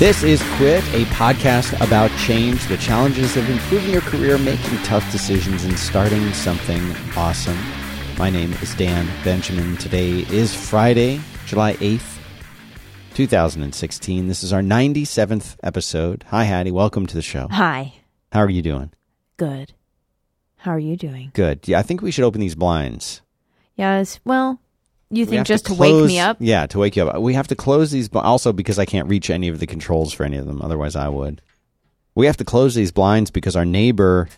This is Quit, a podcast about change, the challenges of improving your career, making tough decisions, and starting something awesome. My name is Dan Benjamin. Today is Friday, July 8th, 2016. This is our 97th episode. Hi, Hattie. Welcome to the show. Hi. How are you doing? Good. How are you doing? Good. Yeah, I think we should open these blinds. Yes. Well, you think just to to, wake me up? Yeah, to wake you up. We have to close these, bl- also because I can't reach any of the controls for any of them. Otherwise, I would. We have to close these blinds because our neighbor,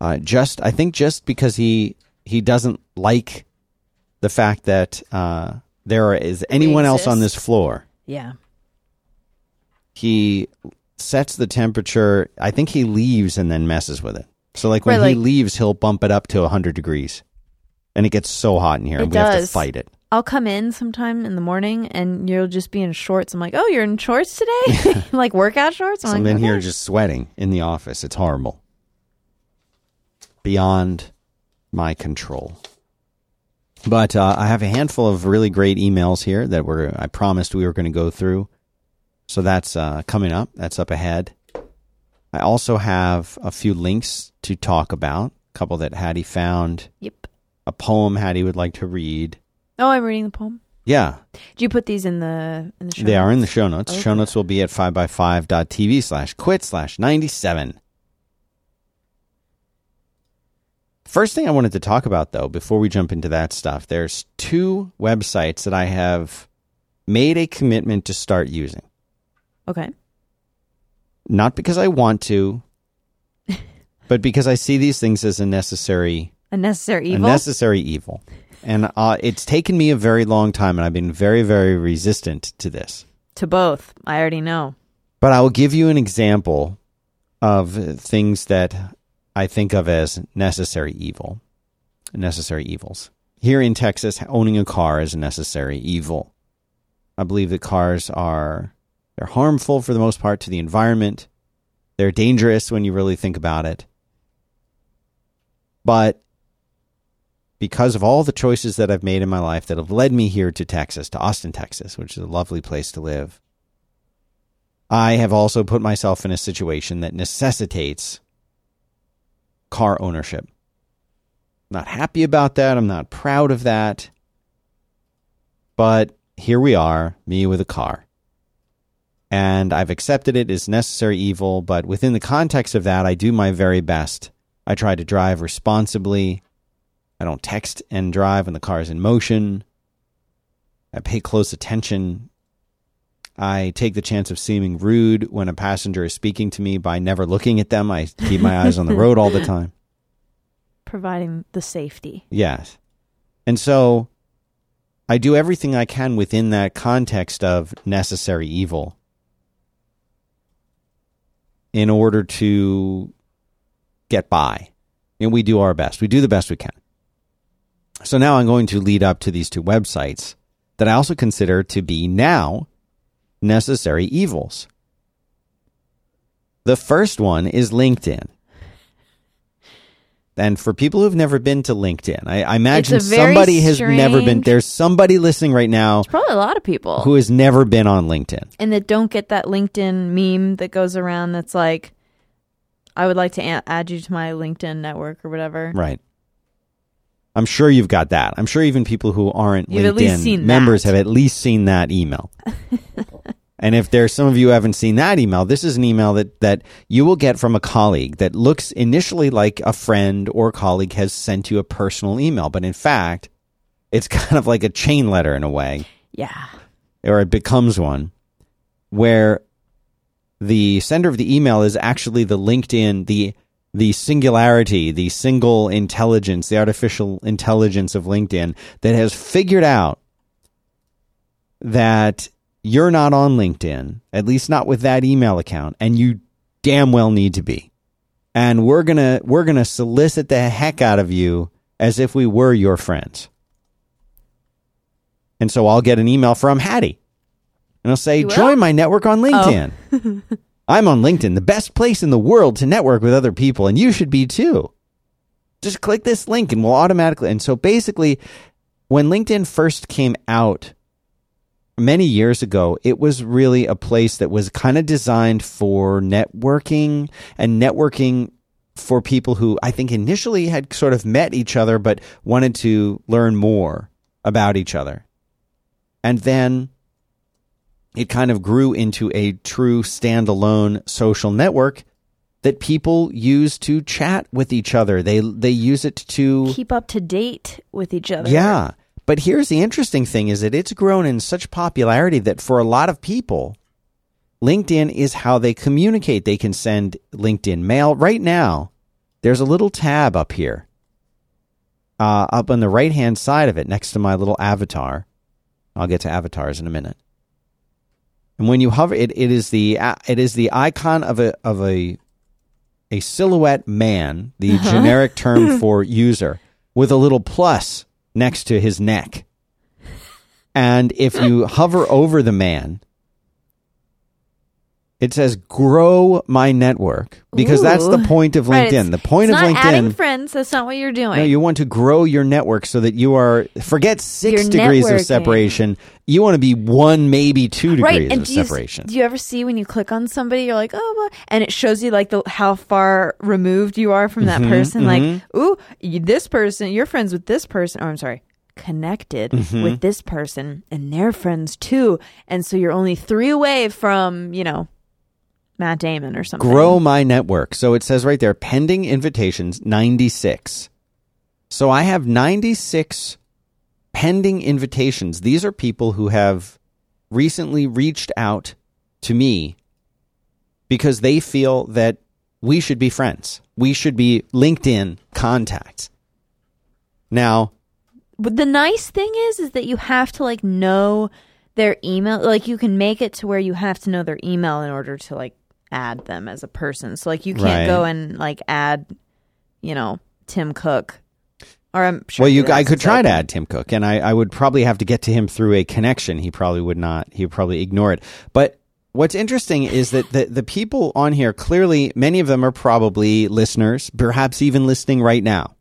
uh, just I think just because he he doesn't like the fact that uh, there is anyone else on this floor. Yeah. He sets the temperature. I think he leaves and then messes with it. So like when Right, he leaves, he'll bump it up to 100 degrees. And it gets so hot in here It and we have to fight it. I'll come in sometime in the morning and you'll just be in shorts. I'm like, oh, you're in shorts today? like workout shorts? I'm So I'm like, in here just sweating in the office. It's horrible. Beyond my control. But uh, I have a handful of really great emails here that were I promised we were going to go through. So that's uh, coming up. That's up ahead. I also have a few links to talk about. A couple that Hattie found. Yep. A poem Hattie would like to read. Oh, I'm reading the poem. Yeah, Do you put these in the in the show? They are in the show notes. Oh, show notes will be at 5by5.tv slash quit slash 97. First thing I wanted to talk about, though, before we jump into that stuff, there's two websites that I have made a commitment to start using. Okay. Not because I want to, but because I see these things as a necessary A necessary evil. a necessary evil. And uh, it's taken me a very long time, and I've been very, very resistant to this. to both. I already know. But I will give you an example of things that I think of as necessary evil, necessary evils. Here in Texas, owning a car is a necessary evil. I believe that cars are they're harmful for the most part to the environment. They're dangerous when you really think about it. But because of all the choices that I've made in my life that have led me here to Texas, to Austin, Texas, which is a lovely place to live, I have also put myself in a situation that necessitates car ownership. I'm Not happy about that. I'm not proud of that. But here we are, me with a car. And I've accepted it as necessary evil, but within the context of that, I do my very best. I try to drive responsibly. I don't text and drive when the car is in motion. I pay close attention I take the chance of seeming rude when a passenger is speaking to me by never looking at them. I keep my eyes on the road all the time. Providing the safety. Yes. And so I do everything I can within that context of necessary evil in order to get by. And we do our best. We do the best we can. So now I'm going to lead up to these two websites that I also consider to be now necessary evils. The first one is LinkedIn. And for people who've never been to LinkedIn, I, I imagine It's a very somebody has never been. There's somebody listening right now Probably a lot of people. who has never been on LinkedIn. and that don't get that LinkedIn meme that goes around that's like, I would like to add you to my LinkedIn network or whatever. Right. I'm sure you've got that. I'm sure even people who aren't You've LinkedIn at least seen members that. have at least seen that email. and if there's some of you who haven't seen that email, this is an email that, that you will get from a colleague that looks initially like a friend or colleague has sent you a personal email, but in fact, it's kind of like a chain letter in a way. Yeah. or it becomes one where the sender of the email is actually the LinkedIn, the the singularity, the single intelligence, the artificial intelligence of LinkedIn that has figured out that you're not on LinkedIn, at least not with that email account, and you damn well need to be. And we're gonna we're gonna solicit the heck out of you as if we were your friends. And so I'll get an email from Hattie. And I'll say, join my network on oh. LinkedIn. I'm on LinkedIn, the best place in the world to network with other people, and you should be too. Just click this link and we'll automatically. And so basically, when LinkedIn first came out, many years ago, it was really a place that was kind of designed for networking and networking for people who I think initially had sort of met each other but wanted to learn more about each other. And then it kind of grew into a true standalone social network that people use to chat with each other. They they use it to Keep up to date with each other. yeah. But here's the interesting thing is that it's grown in such popularity that for a lot of people, LinkedIn is how they communicate. They can send LinkedIn mail. Right now, there's a little tab up here, uh, up on the right hand side of it, next to my little avatar. I'll get to avatars in a minute. And when you hover, it, it is the uh, it is the icon of a of a a silhouette man, the generic term for user, with a little plus next to his neck. And if you hover over the man, it says grow my network because that's the point of LinkedIn. it's- the point of not adding friends. That's not what you're doing. no, you want to grow your network so that you are forget 6 You're degrees of separation. You want to be 1 maybe 2 right degrees and of do you, separation. do you ever see when you click on somebody you're like oh and it shows you like the how far removed you are from that Mm-hmm, person like ooh this person you're friends with this person or i'm sorry connected Mm-hmm. with this person and they're friends too and so you're only three away from you know matt damon or something grow my network. So it says right there pending invitations 96. So I have 96 pending invitations. These are people who have recently reached out to me because they feel that we should be friends. We should be LinkedIn contacts. Now, But the nice thing is, is that you have to like know their email. Like you can make it to where you have to know their email in order to like add them as a person. So like you can't Right. go and like add, you know, Tim Cook. Or I'm sure. well, you I could try to add Tim Cook, and I, I would probably have to get to him through a connection. He probably would not. He would probably ignore it. But what's interesting is that the the people on here clearly, many of them are probably listeners, perhaps even listening right now.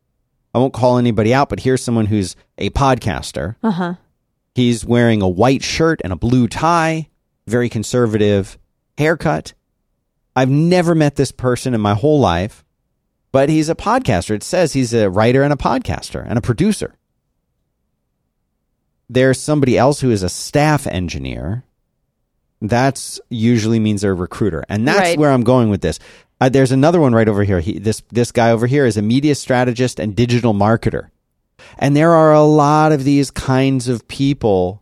I won't call anybody out, but here's someone who's a podcaster. Uh huh. He's wearing a white shirt and a blue tie, very conservative haircut. I've never met this person in my whole life, but he's a podcaster. It says he's a writer and a podcaster and a producer. There's somebody else who is a staff engineer. That's usually means they're a recruiter. And that's Right. where I'm going with this. Uh, there's another one right over here. He, this this guy over here is a media strategist and digital marketer. And there are a lot of these kinds of people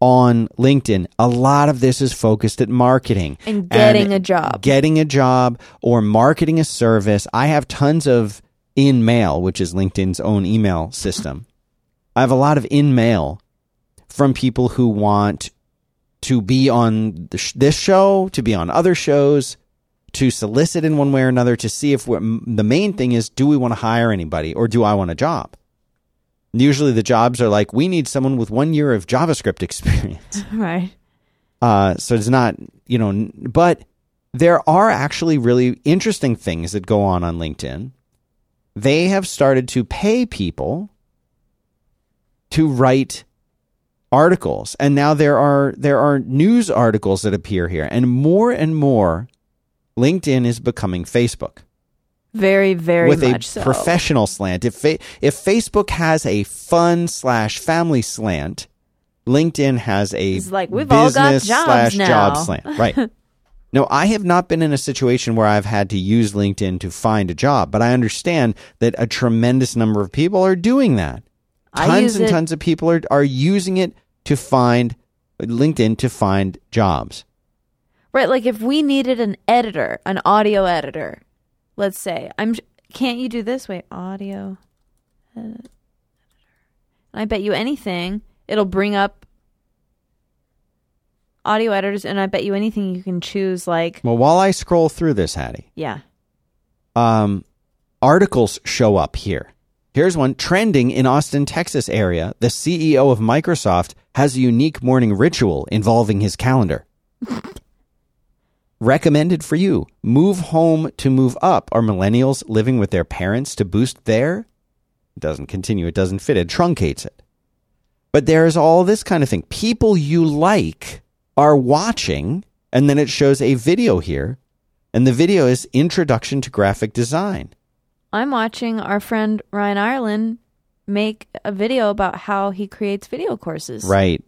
on LinkedIn. A lot of this is focused at marketing And getting a job. Getting a job or marketing a service. I have tons of InMail, which is LinkedIn's own email system. I have a lot of InMail from people who want to be on this show, to be on other shows, to solicit in one way or another to see if we're, the main thing is do we want to hire anybody or do I want a job? Usually the jobs are like, we need someone with one year of JavaScript experience. Right. Uh, so it's not, you know, but there are actually really interesting things that go on on LinkedIn. They have started to pay people to write articles, and now there are there are news articles that appear here, and more and more, LinkedIn is becoming Facebook Very, very with a so. professional slant. If fa- if Facebook has a fun slash family slant, LinkedIn has a It's like, we've all got jobs slash now. job slant. Right. no, I have not been in a situation where I've had to use LinkedIn to find a job, but I understand that a tremendous number of people are doing that. Tons and it- tons of people are are using it to find LinkedIn to find jobs. Right, like if we needed an editor, an audio editor, let's say, I'm can't you do this way? Audio editor. I bet you anything, it'll bring up audio editors and I bet you anything you can choose like Well, while I scroll through this, Hattie, yeah. um, articles show up here. Here's one trending in Austin, Texas area. The CEO of Microsoft has a unique morning ritual involving his calendar. Recommended for you. Move home to move up. Are millennials living with their parents to boost their? It doesn't continue. It doesn't fit. It truncates it. But there's all this kind of thing. People you like are watching, and then it shows a video here. And the video is Introduction to Graphic Design. I'm watching our friend Ryan Irelan make a video about how he creates video courses. Right.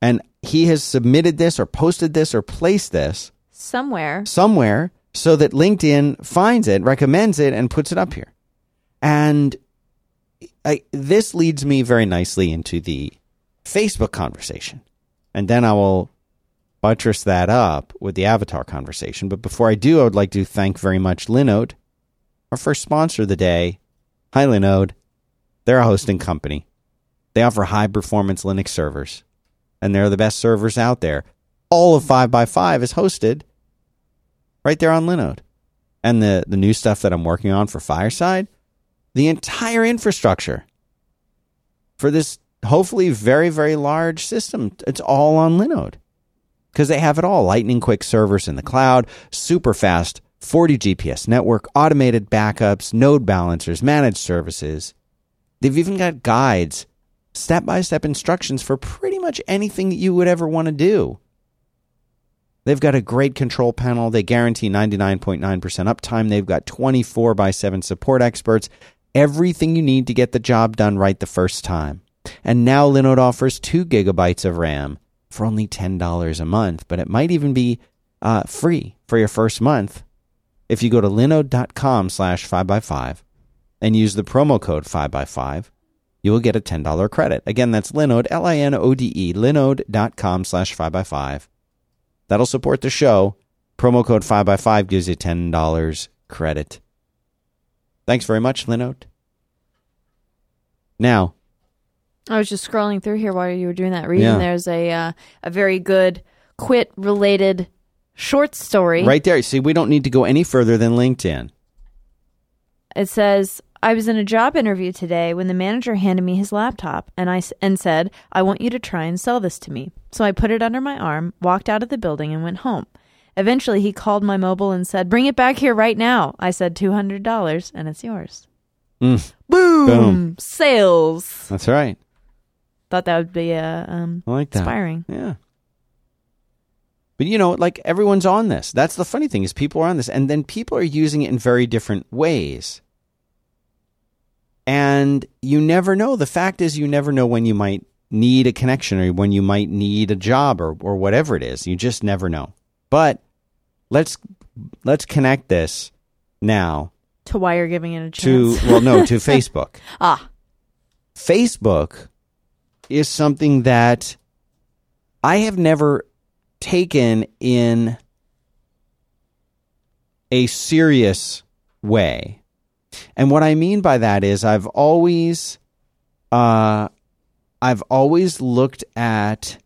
And he has submitted this or posted this or placed this Somewhere. somewhere so that LinkedIn finds it, recommends it, and puts it up here. And I, this leads me very nicely into the Facebook conversation. And then I will buttress that up with the avatar conversation. But before I do, I would like to thank very much Linode, our first sponsor of the day. Hi, Linode. They're a hosting company. They offer high performance Linux servers, and they're the best servers out there. All of 5by5 is hosted right there on Linode. And the, the new stuff that I'm working on for Fireside, the entire infrastructure for this hopefully very, very large system, it's all on Linode because they have it all lightning quick servers in the cloud, super fast 40 GPS network, automated backups, node balancers, managed services. They've even got guides, step by step instructions for pretty much anything that you would ever want to do. They've got a great control panel. They guarantee 99.9% uptime. They've got 24 by 7 support experts. Everything you need to get the job done right the first time. And now Linode offers 2 gigabytes of RAM for only $10 a month, but it might even be uh, free for your first month if you go to linode.com slash 5x5 and use the promo code 5x5 you will get a $10 credit again that's linode l-i-n-o-d-e linode.com slash 5x5 that'll support the show promo code 5x5 gives you $10 credit thanks very much linode now I was just scrolling through here while you were doing that reading. Yeah. There's a uh, a very good quit related short story. right there see we don't need to go any further than linkedin It says, "I was in a job interview today when the manager handed me his laptop and I and said, "I want you to try and sell this to me." So I put it under my arm, walked out of the building and went home. Eventually, he called my mobile and said, "Bring it back here right now." I said, "$200 and it's yours." Mm, Boom! Boom. Sales. that's right Thought that would be uh, um i like that inspiring. Yeah. But you know, like everyone's on this. That's the funny thing is people are on this and then people are using it in very different ways. And you never know. The fact is you never know when you might need a connection or when you might need a job or or whatever it is. You just never know. But let's let's connect this now To why you're giving it a chance. to well no, to Facebook. ah, Facebook is something that I have never taken in a serious way. And what I mean by that is I've always uh I've always looked at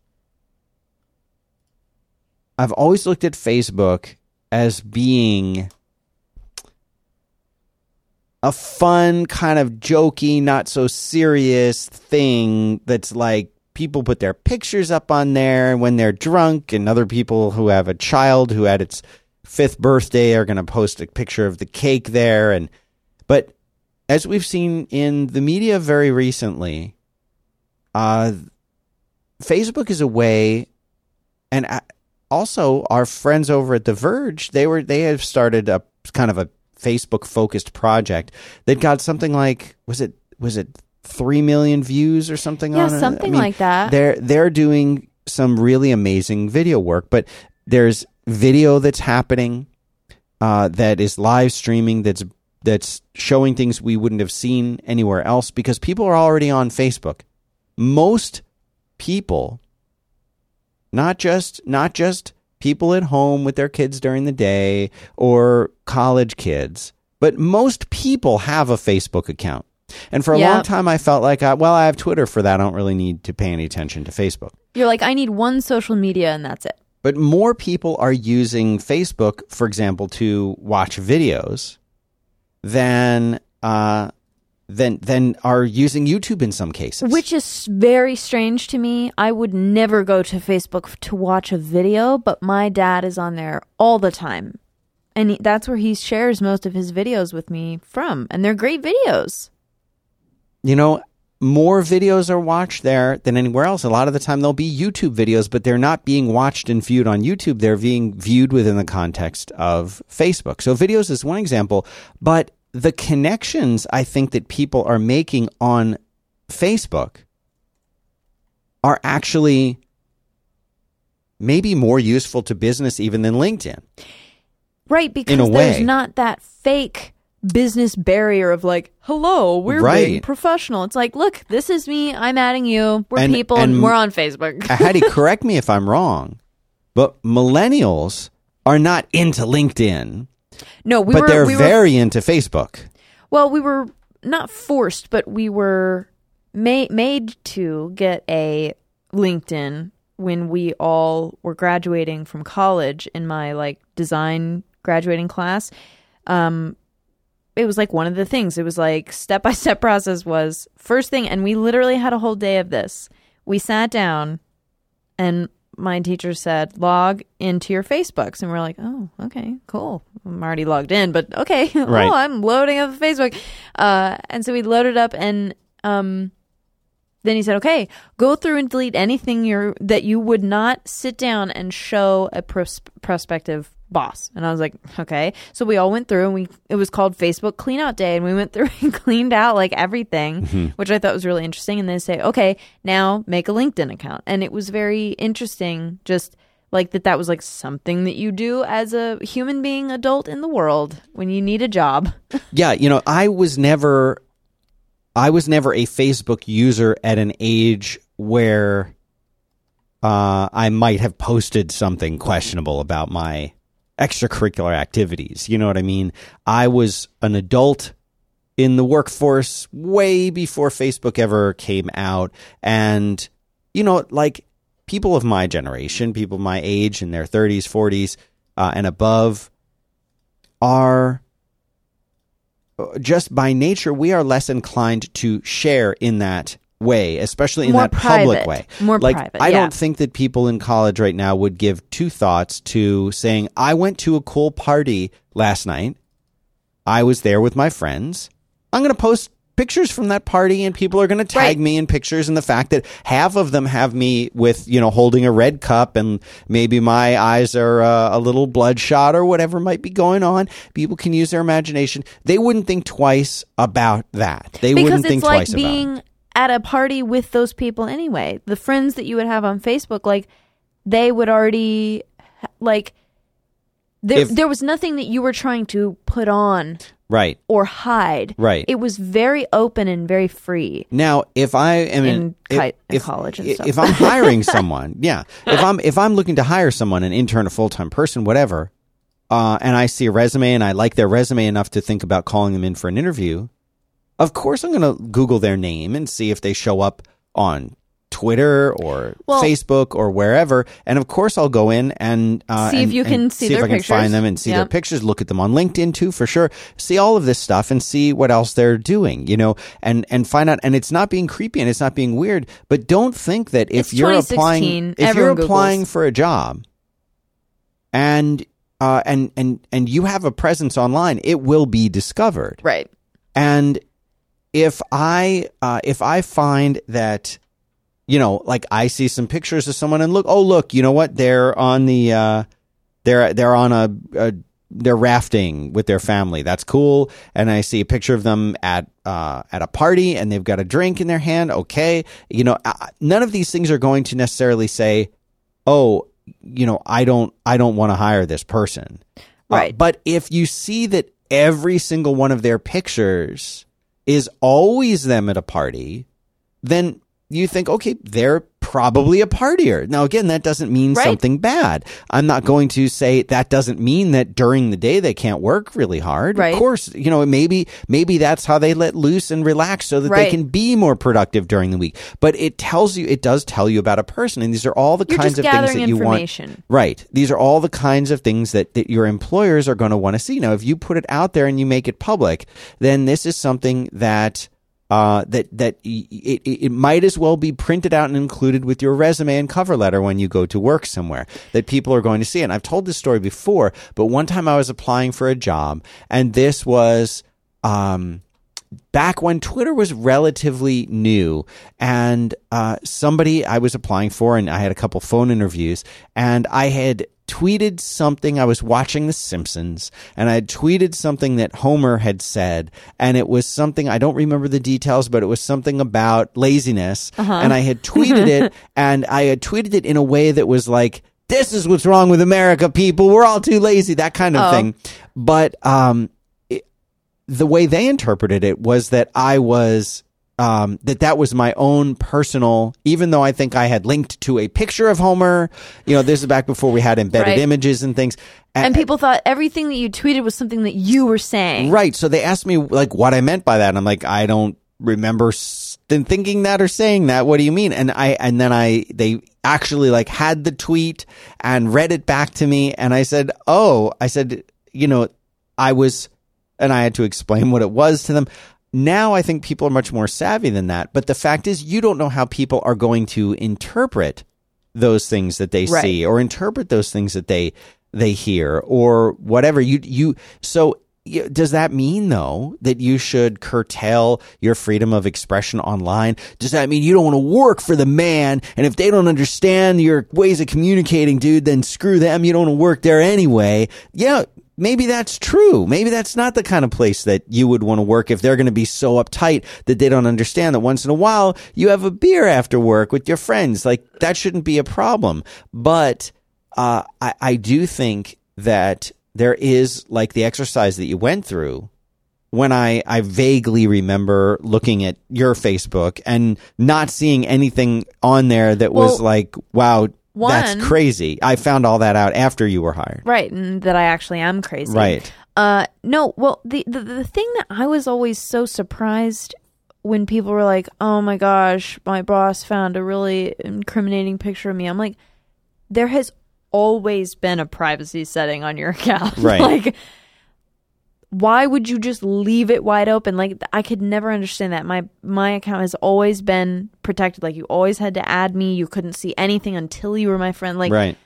I've always looked at Facebook as being a fun, kind of jokey, not so serious thing that's like people put their pictures up on there when they're drunk, and other people who have a child who had its fifth birthday are going to post a picture of the cake there. And but as we've seen in the media very recently, uh, Facebook is a way, and also our friends over at The Verge, they were they have started a kind of a Facebook focused project that got something like was it was it three million views or something Yeah, on it? something like that. They're they're doing some really amazing video work, but there's video that's happening uh, that is live streaming that's that's showing things we wouldn't have seen anywhere else because people are already on Facebook. Most people not just not just people at home with their kids during the day or college kids, but most people have a Facebook account. And for a long time, I felt like, uh, well, I have Twitter for that. I don't really need to pay any attention to Facebook. you're like, I need one social media and that's it. But more people are using Facebook, for example, to watch videos than uh, than than are using YouTube in some cases. Which is very strange to me. I would never go to Facebook to watch a video, but my dad is on there all the time. And he, that's where he shares most of his videos with me from. And they're great videos. you know, more videos are watched there than anywhere else. A lot of the time there'll be YouTube videos, but they're not being watched and viewed on YouTube. They're being viewed within the context of Facebook. So videos is one example, but the connections I think that people are making on Facebook are actually maybe more useful to business even than LinkedIn. Right, because a there's way. not that fake business barrier of like, hello, we're being professional. It's like, look, this is me. I'm adding you. We're And- people and- we're on Facebook. Hattie, correct me if I'm wrong, but millennials are not into LinkedIn, no, we but were they're we were very into Facebook. Well, we were not forced, but we were ma- made to get a LinkedIn when we all were graduating from college in my like design graduating class. Um it was like one of the things. It was like step by step process was first thing and we literally had a whole day of this. We sat down and my teacher said log into your facebooks and we're like oh okay cool i'm already logged in but okay Right. oh i'm loading up facebook uh, and so we loaded up and um, then he said okay go through and delete anything you're that you would not sit down and show a pros- prospective boss. And i was like okay. So we all went through and we it was called facebook cleanout day and we went through and cleaned out like everything which i thought was really interesting. And they say okay now make a linkedin account. And it was very interesting just like that that was like something that you do as a human being adult in the world when you need a job. Yeah, you know, I was never I was never a Facebook user at an age where uh, I might have posted something questionable about my extracurricular activities. You know what I mean? I was an adult in the workforce way before Facebook ever came out. And, you know, like people of my generation, people my age in their 30s, 40s, uh, and above are just by nature, we are less inclined to share in that way, especially in More that public way. More like, private, I yeah. don't think that people in college right now would give two thoughts to saying, I went to a cool party last night. I was there with my friends. I'm going to post pictures from that party and people are going to tag Right. me in pictures and the fact that half of them have me with you know holding a red cup and maybe my eyes are uh, a little bloodshot or whatever might be going on people can use their imagination they wouldn't think twice about that they because wouldn't it's think like twice about it. At a party with those people anyway. The friends that you would have on facebook like they would already like there, If- there was nothing that you were trying to put on right. or hide. Right. it was very open and very free. Now, if I am In if, ki- in if- college and if, stuff. if I'm hiring someone, yeah, if I'm if I'm looking to hire someone, an intern, a full time person, whatever, uh, and I see a resume and I like their resume enough to think about calling them in for an interview, of course I'm going to Google their name and see if they show up on Twitter or Well- Facebook or wherever, and of course I'll go in and uh, See if and- you can and see if I can pictures. find them and see their pictures. Look at them on LinkedIn too, for sure. See all of this stuff and see what else they're doing, you know, and and find out. And it's not being creepy and it's not being weird, but don't think that if It's you're applying, if you're everyone Googles. applying for a job, and uh, and and and you have a presence online, it will be discovered. right And if I uh, if I find that you know, like I see some pictures of someone and look, oh look, you know what? They're on the uh, they're they're on a, a they're rafting with their family. That's cool. And I see a picture of them at uh, at a party and they've got a drink in their hand. Okay, you know, uh, none of these things are going to necessarily say, oh, you know, I don't I don't want to hire this person. Uh, Right. but if you see that every single one of their pictures is always them at a party, then you think, okay, they're probably a partier. Now, again, that doesn't mean Right. something bad. I'm not going to say that doesn't mean that during the day they can't work really hard. Right. Of course, you know, maybe maybe that's how they let loose and relax so that they can be more productive during the week. But it tells you, it does tell you about a person, and these are all the You're kinds of things that you want. Right. These are all the kinds of things that, that your employers are going to want to see. Now, if you put it out there and you make it public, then this is something that uh, that that it, it, it might as well be printed out and included with your resume and cover letter when you go to work somewhere that people are going to see. And I've told this story before, but one time I was applying for a job, and this was um, back when Twitter was relatively new, and uh, somebody I was applying for, and I had a couple phone interviews, and I had tweeted something. I was watching The Simpsons, and I had tweeted something that Homer had said, and it was something I don't remember the details, but it was something about laziness, and I had tweeted it, and I had tweeted it in a way that was like. This is what's wrong with America, people. We're all too lazy, that kind of Oh. thing. But um, the way they interpreted it was that I was um, that that was my own personal. Even though I think I had linked to a picture of Homer, you know, this is back before we had embedded Right. images and things. And people thought everything that you tweeted was something that you were saying. right? So they asked me like what I meant by that, and I'm like, I don't remember s- thinking that or saying that. What do you mean? And I and then I they actually like had the tweet and read it back to me, and I said, oh, I said, you know, I was and I had to explain what it was to them. Now I think people are much more savvy than that. But the fact is, you don't know how people are going to interpret those things that they Right. see or interpret those things that they they hear or whatever. You you so. Does that mean though that you should curtail your freedom of expression online? Does that mean you don't want to work for the man? And if they don't understand your ways of communicating, dude, then screw them. You don't want to work there anyway. Yeah, maybe that's true. Maybe that's not the kind of place that you would want to work if they're going to be so uptight that they don't understand that once in a while you have a beer after work with your friends. Like that shouldn't be a problem. But uh, I, I do think that there is like the exercise that you went through when I, I vaguely remember looking at your Facebook and not seeing anything on there that was Well, like, wow, that's crazy. I found all that out after you were hired. Right, and that I actually am crazy. Right. Uh no, well the, the the thing that I was always so surprised when people were like, "Oh my gosh, my boss found a really incriminating picture of me." I'm like, there has always been a privacy setting on your account. Right. like why would you just leave it wide open? Like I could never understand that. My my account has always been protected. Like you always had to add me. You couldn't see anything until you were my friend. Like right.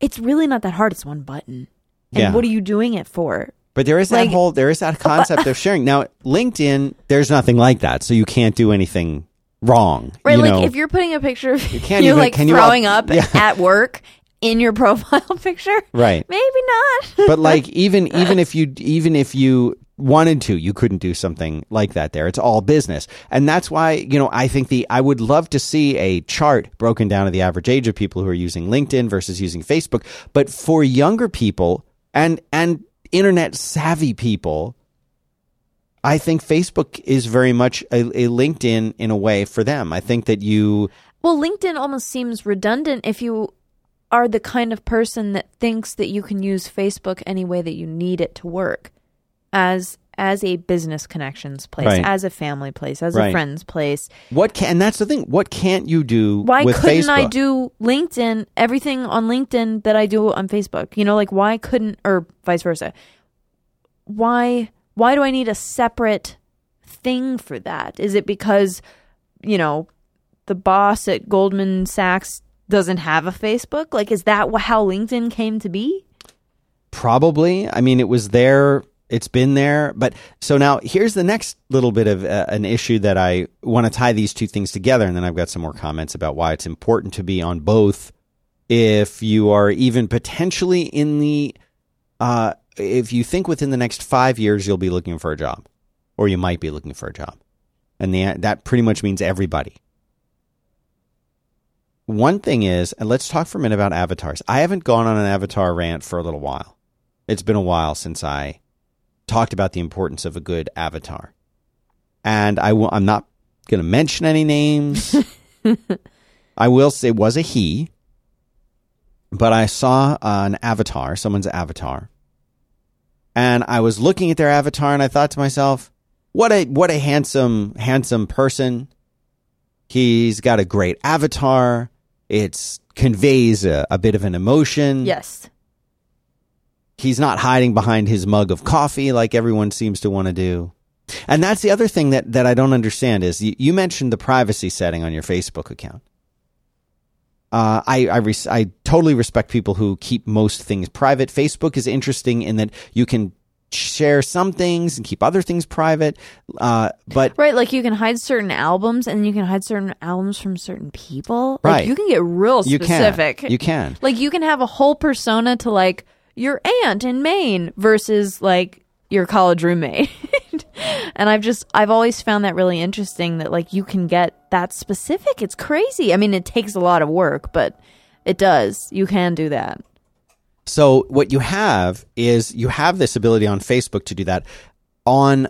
it's really not that hard. It's one button. And Yeah. what are you doing it for? But there is that Like- whole there is that concept of sharing. Now, LinkedIn, there's nothing like that, so you can't do anything wrong. Right, you like know? if you're putting a picture of you can't are even- like can you throwing up- up Yeah. at work in your profile picture, right. maybe not. but like even even if you even if you wanted to you couldn't do something like that there. It's all business. And that's why you know i think the i would love to see a chart broken down to the average age of people who are using linkedin versus using facebook. But for younger people and and internet savvy people i think facebook is very much a, a linkedin in a way for them. I think that you well, LinkedIn almost seems redundant if you are the kind of person that thinks that you can use Facebook any way that you need it to work as as a business connections place, Right. as a family place, as Right. a friend's place. what can and that's the thing what can't you do Why couldn't facebook I do LinkedIn, everything on LinkedIn that I do on Facebook? You know, like why couldn't or vice versa? Why why do I need a separate thing for that? Is it because, you know, the boss at Goldman Sachs doesn't have a Facebook? Like is that how LinkedIn came to be? Probably. I mean, it was there. It's been there. But so now here's the next little bit of uh, an issue that I want to tie these two things together. And then I've got some more comments about why it's important to be on both if you are even potentially in the, uh, if you think within the next five years you'll be looking for a job or you might be looking for a job. And the, that pretty much means everybody. One thing is, and let's talk for a minute about avatars. I haven't gone on an avatar rant for a little while. It's been a while since I talked about the importance of a good avatar. And I will, I'm not going to mention any names. I will say it was a he, but I saw an avatar, someone's avatar. And I was looking at their avatar and I thought to myself, what a what a handsome handsome person. He's got a great avatar. It conveys a, a bit of an emotion Yes. he's not hiding behind his mug of coffee like everyone seems to want to do. And that's the other thing that, that I don't understand is you, you mentioned the privacy setting on your Facebook account. Uh, I I, res- I totally respect people who keep most things private. Facebook is interesting in that you can share some things and keep other things private. Uh, but Right, like you can hide certain albums and you can hide certain albums from certain people. Right. Like you can get real you specific. can, you can. Like you can have a whole persona to like your aunt in Maine versus like your college roommate. and I've just I've always found that really interesting that like you can get that specific. It's crazy. I mean, it takes a lot of work, but it does. You can do that. So what you have is you have this ability on Facebook to do that. On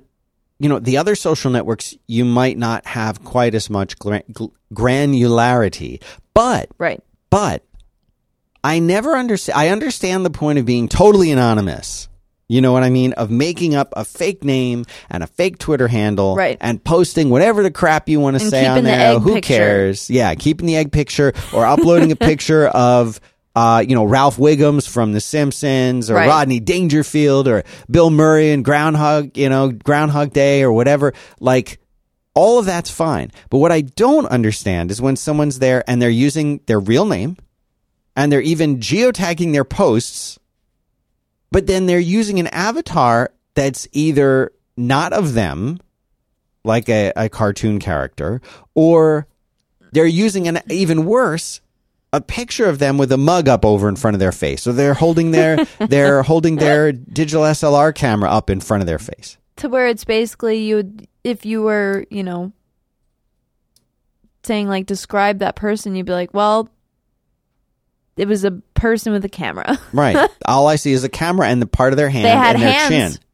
you know the other social networks, you might not have quite as much gra- granularity, but Right. but I never understand. I understand the point of being totally anonymous. You know what I mean? Of making up a fake name and a fake Twitter handle, Right. And posting whatever the crap you want to say on the there. egg Who picture. cares? Yeah, keeping the egg picture or uploading a picture of. Uh, you know Ralph Wiggums from The Simpsons, or Right. Rodney Dangerfield, or Bill Murray and Groundhog, you know Groundhog Day, or whatever. Like all of that's fine. But what I don't understand is when someone's there and they're using their real name and they're even geotagging their posts, but then they're using an avatar that's either not of them, like a, a cartoon character, or they're using an even worse, a picture of them with a mug up over in front of their face. So they're holding their they're holding their digital SLR camera up in front of their face. to where it's basically you if you were you know saying like describe that person you'd be like well it was a person with a camera Right. All I see is a camera and the part of their hand they had and their hands chin.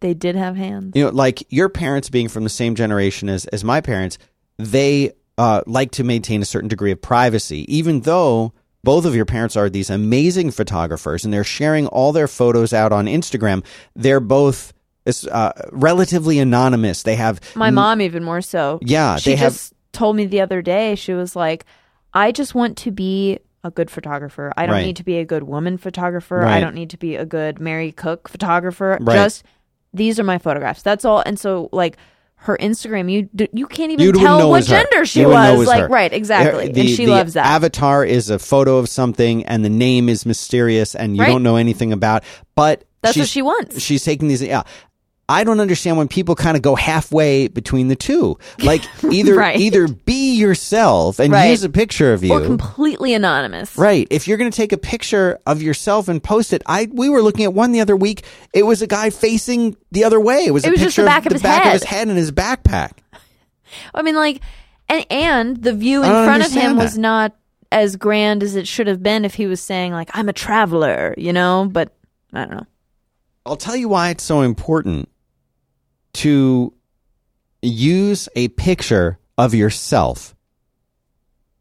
they did have hands You know, like your parents being from the same generation as, as my parents, they uh, like to maintain a certain degree of privacy, even though both of your parents are these amazing photographers and they're sharing all their photos out on Instagram. They're both uh, relatively anonymous. They have my mom even more so Yeah, she have- just told me the other day she was like i just want to be a good photographer i don't Right. need to be a good woman photographer Right. i don't need to be a good mary cook photographer Right. just these are my photographs that's all and so like her Instagram, you you can't even You tell what was her. gender she You wouldn't know it was. Like her. right, exactly, The- and she loves that. Avatar is a photo of something, and the name is mysterious, and you Right. don't know anything about. But That's what she wants. She's taking these. Yeah, I don't understand when people kind of go halfway between the two. Like either Right. either be yourself and Right. use a picture of you. or completely anonymous. Right. If you're going to take a picture of yourself and post it, I we were looking at one the other week. It was a guy facing the other way. It was It a was picture just the back of the his back of head. his head and his backpack. I mean, like, and and the view in front of him understand was not as grand as it should have been if he was saying like I'm a traveler, you know. But I don't know. I'll tell you why it's so important to use a picture of yourself.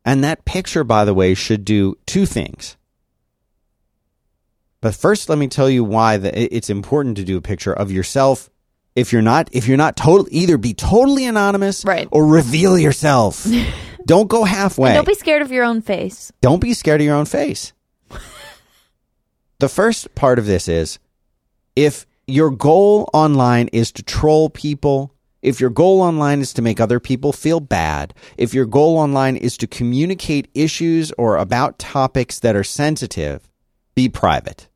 And that picture, by the way, should do two things. But first, let me tell you why the, it's important to do a picture of yourself. If you're not, if you're not total, either be totally anonymous, Right. or reveal yourself. don't go halfway. Don't be scared of your own face. Don't be scared of your own face. the first part of this is if your goal online is to troll people, if your goal online is to make other people feel bad, if your goal online is to communicate issues or about topics that are sensitive, be private.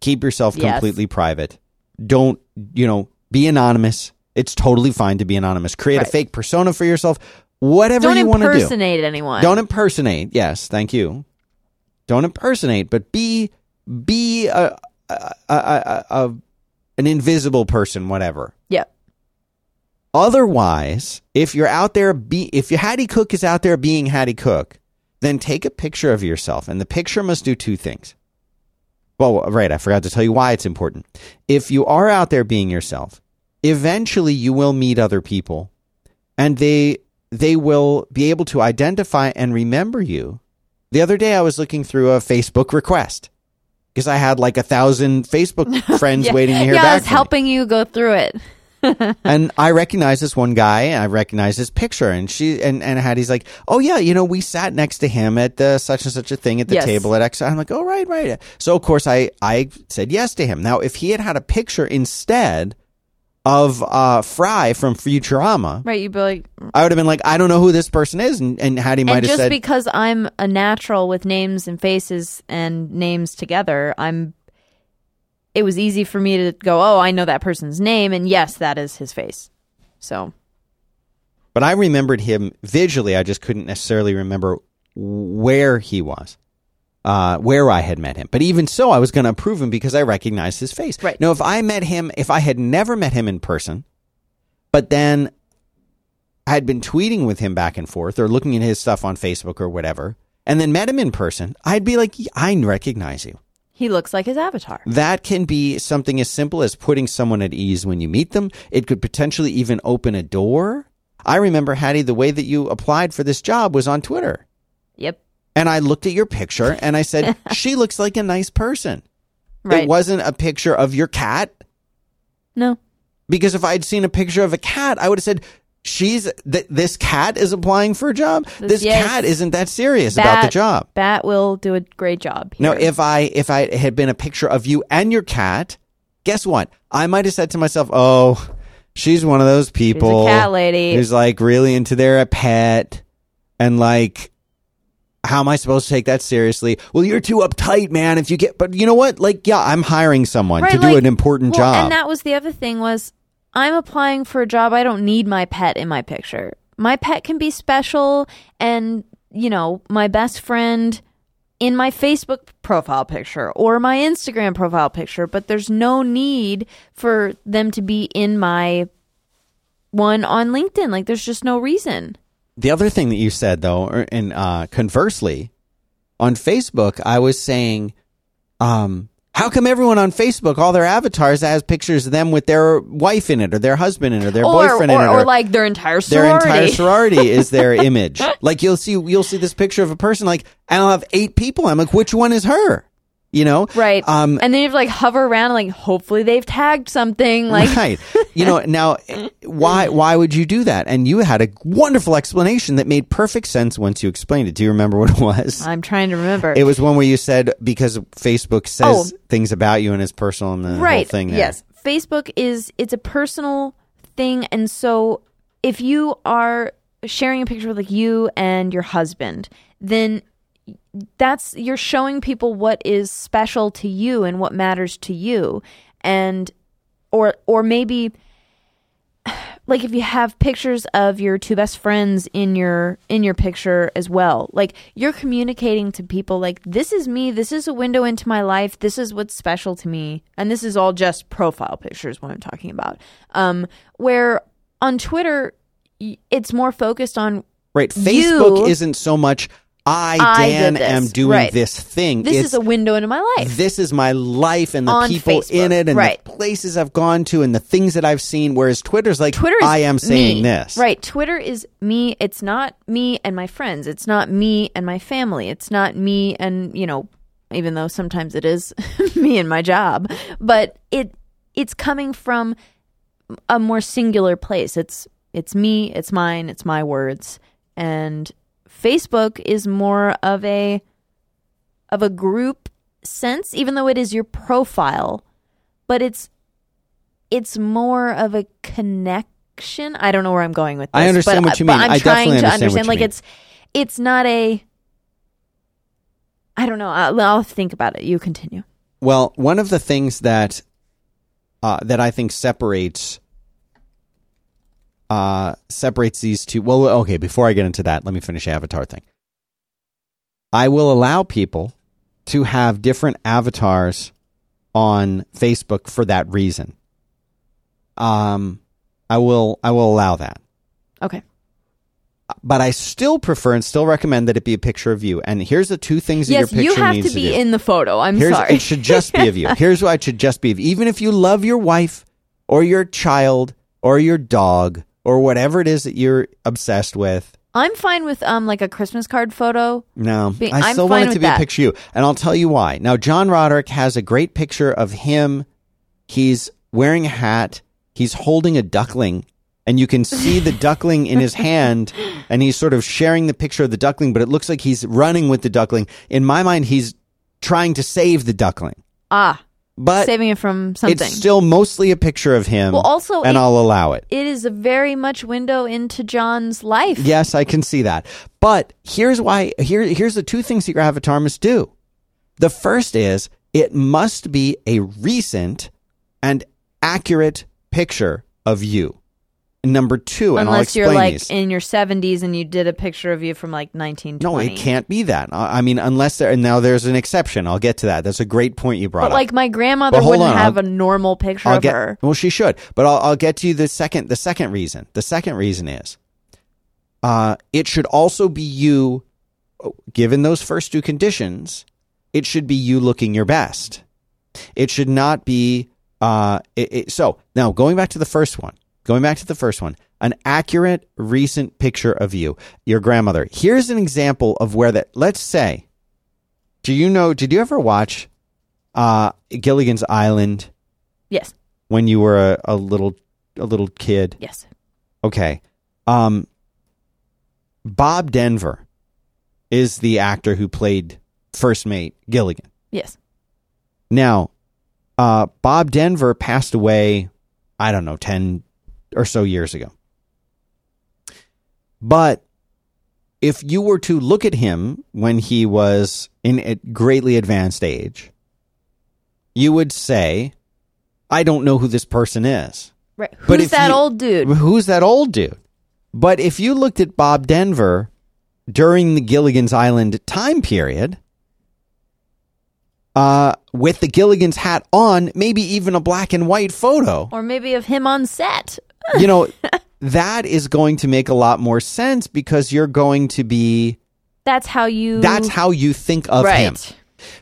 Keep yourself Yes. completely private. Don't, you know, be anonymous. It's totally fine to be anonymous. Create a fake persona for yourself. Whatever Don't you want to do. impersonate anyone. Don't impersonate. Yes, thank you. Don't impersonate, but be be a, a, a, a, a an invisible person, whatever. Yep. Otherwise, if you're out there, be if your Hattie Cook is out there being Hattie Cook, then take a picture of yourself, and the picture must do two things. Well, right, I forgot to tell you why it's important. If you are out there being yourself, eventually you will meet other people, and they they will be able to identify and remember you. The other day, I was looking through a Facebook request because I had like a thousand Facebook friends Yeah. waiting to hear yeah, back. I was from me helping you go through it. and I recognize this one guy, and I recognize his picture, and she and and Hattie's like, oh yeah, you know, we sat next to him at the such and such a thing at the Yes. table at X. I'm like, oh right, right. So of course I I said yes to him. Now if he had had a picture instead of uh Fry from Futurama, Right? You'd be like, I would have been like, I don't know who this person is, and, and Hattie might and have just said, because I'm a natural with names and faces and names together, I'm it was easy for me to go, oh, I know that person's name, and yes, that is his face. So But I remembered him visually. I just couldn't necessarily remember where he was, uh, where I had met him. But even so, I was going to approve him because I recognized his face. Right. Now, if I met him, if I had never met him in person, but then I had been tweeting with him back and forth or looking at his stuff on Facebook or whatever, and then met him in person, I'd be like, I recognize you. he looks like his avatar. That can be something as simple as putting someone at ease when you meet them. It could potentially even open a door. I remember, Hattie, the way that you applied for this job was on Twitter. Yep. And I looked at your picture and I said, she looks like a nice person. Right. It wasn't a picture of your cat. no. Because if I'd seen a picture of a cat, I would have said, she's, th- this cat is applying for a job. This yes. cat isn't that serious about the job. Bat will do a great job. Here. if I if I had been a picture of you and your cat, guess what? I might have said to myself, "Oh, she's one of those people, cat lady. who's like really into their pet, and like, how am I supposed to take that seriously? Well, you're too uptight, man. If you get, but you know what? Like, yeah, I'm hiring someone to do like- an important well, job. And that was the other thing was I'm applying for a job. I don't need my pet in my picture. My pet can be special and, you know, my best friend in my Facebook profile picture or my Instagram profile picture, but there's no need for them to be in my one on LinkedIn. Like there's just no reason. The other thing that you said though, and uh, conversely, on Facebook, I was saying, um, how come everyone on Facebook, all their avatars has pictures of them with their wife in it, or their husband in it, or their Or, boyfriend or, in it, or like their entire their sorority. entire sorority is their image. Like you'll see, you'll see this picture of a person. Like and I'll have eight people. I'm like, which one is her? You know, Right. Um, and then you have to like hover around, like hopefully they've tagged something. Like right. You know, now why why would you do that? And you had a wonderful explanation that made perfect sense once you explained it. Do you remember what it was? I'm trying to remember. It was one where you said because Facebook says Oh. things about you and it's personal and the whole thing. There. Yes. Facebook is it's a personal thing and so if you are sharing a picture with like you and your husband, then that's you're showing people what is special to you and what matters to you and or or maybe like if you have pictures of your two best friends in your in your picture as well like you're communicating to people like this is me this is a window into my life this is what's special to me and this is all just profile pictures what i'm talking about um where on twitter it's more focused on Right. Facebook You- isn't so much I, I Dan, am doing Right. this thing. this it's, is a window into my life this is my life and the On people Facebook, in it and right. the places I've gone to and the things that I've seen. Whereas Twitter's like, Twitter is I am saying me. this. Right. Twitter is me. It's not me and my friends. It's not me and my family. It's not me and, you know, even though sometimes it is me and my job, but it it's coming from a more singular place. It's it's me, it's mine, it's my words. And Facebook is more of a of a group sense even though it is your profile, but it's it's more of a connection. I don't know where I'm going with this. I understand but, what you mean. I'm I trying definitely to understand understand. like it's it's not a. I don't know. I'll, I'll think about it. You continue. Well, one of the things that uh, that I think separates uh, separates these two. Well, okay. Before I get into that, let me finish the avatar thing. I will allow people to have different avatars on Facebook for that reason. Um, I will I will allow that, Okay. but I still prefer and still recommend that it be a picture of you. And here's the two things that Yes, your picture you have needs to be do. in the photo. I'm Here's, sorry. It should just be of you. Here's why it should just be of. Even if you love your wife or your child or your dog or whatever it is that you're obsessed with. I'm fine with um like a Christmas card photo. No, Be- I I'm still want it to be a picture of you. And I'll tell you why. Now, John Roderick has a great picture of him. He's wearing a hat. He's holding a duckling. And you can see the duckling in his hand, and he's sort of sharing the picture of the duckling, but it looks like he's running with the duckling. In my mind, he's trying to save the duckling. Ah, But saving it from something. It's still mostly a picture of him. Well, also, and it- I'll allow it. it is a very much window into John's life. Yes, I can see that. But here's why. Here, here's the two things that your avatar must do. The first is it must be a recent and accurate picture of you. Number two, and I'll Unless you're like these. in your 70s and you did a picture of you from like 1920. no, it can't be that. I I mean, unless there, and now there's an exception. I'll get to that. That's a great point you brought But up. like my grandmother wouldn't on, have I'll- a normal picture I'll of get, her. Well, she should, but I'll, I'll get to you the second. The second reason. The second reason is, uh, it should also be you. Given those first two conditions, it should be you looking your best. It should not be. Uh, it, it, so now going back to the first one. Going back to the first one, an accurate recent picture of you, your grandmother. Here's an example of where that. Let's say, do you know? Did you ever watch uh, Gilligan's Island? Yes. when you were a, a little a little kid. Yes. Okay. Um Bob Denver is the actor who played first mate Gilligan. Yes. Now, uh Bob Denver passed away I don't know 10 or so years ago. But if you were to look at him when he was in a greatly advanced age, you would say, I don't know who this person is. Right. But Who's if that you- old dude? Who's that old dude? But if you looked at Bob Denver during the Gilligan's Island time period, uh, with the Gilligan's hat on, maybe even a black and white photo, Or maybe of him on set. You know, that is going to make a lot more sense because you're going to be, That's how you. that's how you think of right. him.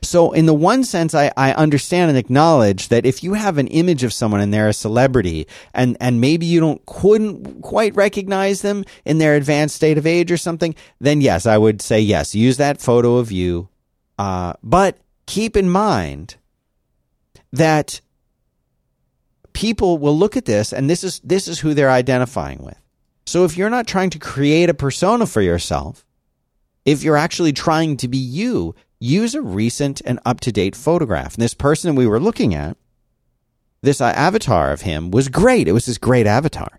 So, in the one sense, I, I understand and acknowledge that if you have an image of someone and they're a celebrity, and, and maybe you don't couldn't quite recognize them in their advanced state of age or something, then yes, I would say yes, use that photo of you. Uh, but keep in mind that people will look at this, and this is this is who they're identifying with. So, if you're not trying to create a persona for yourself, if you're actually trying to be you, use a recent and up to date photograph. And this person we were looking at, this uh, avatar of him was great. It was this great avatar.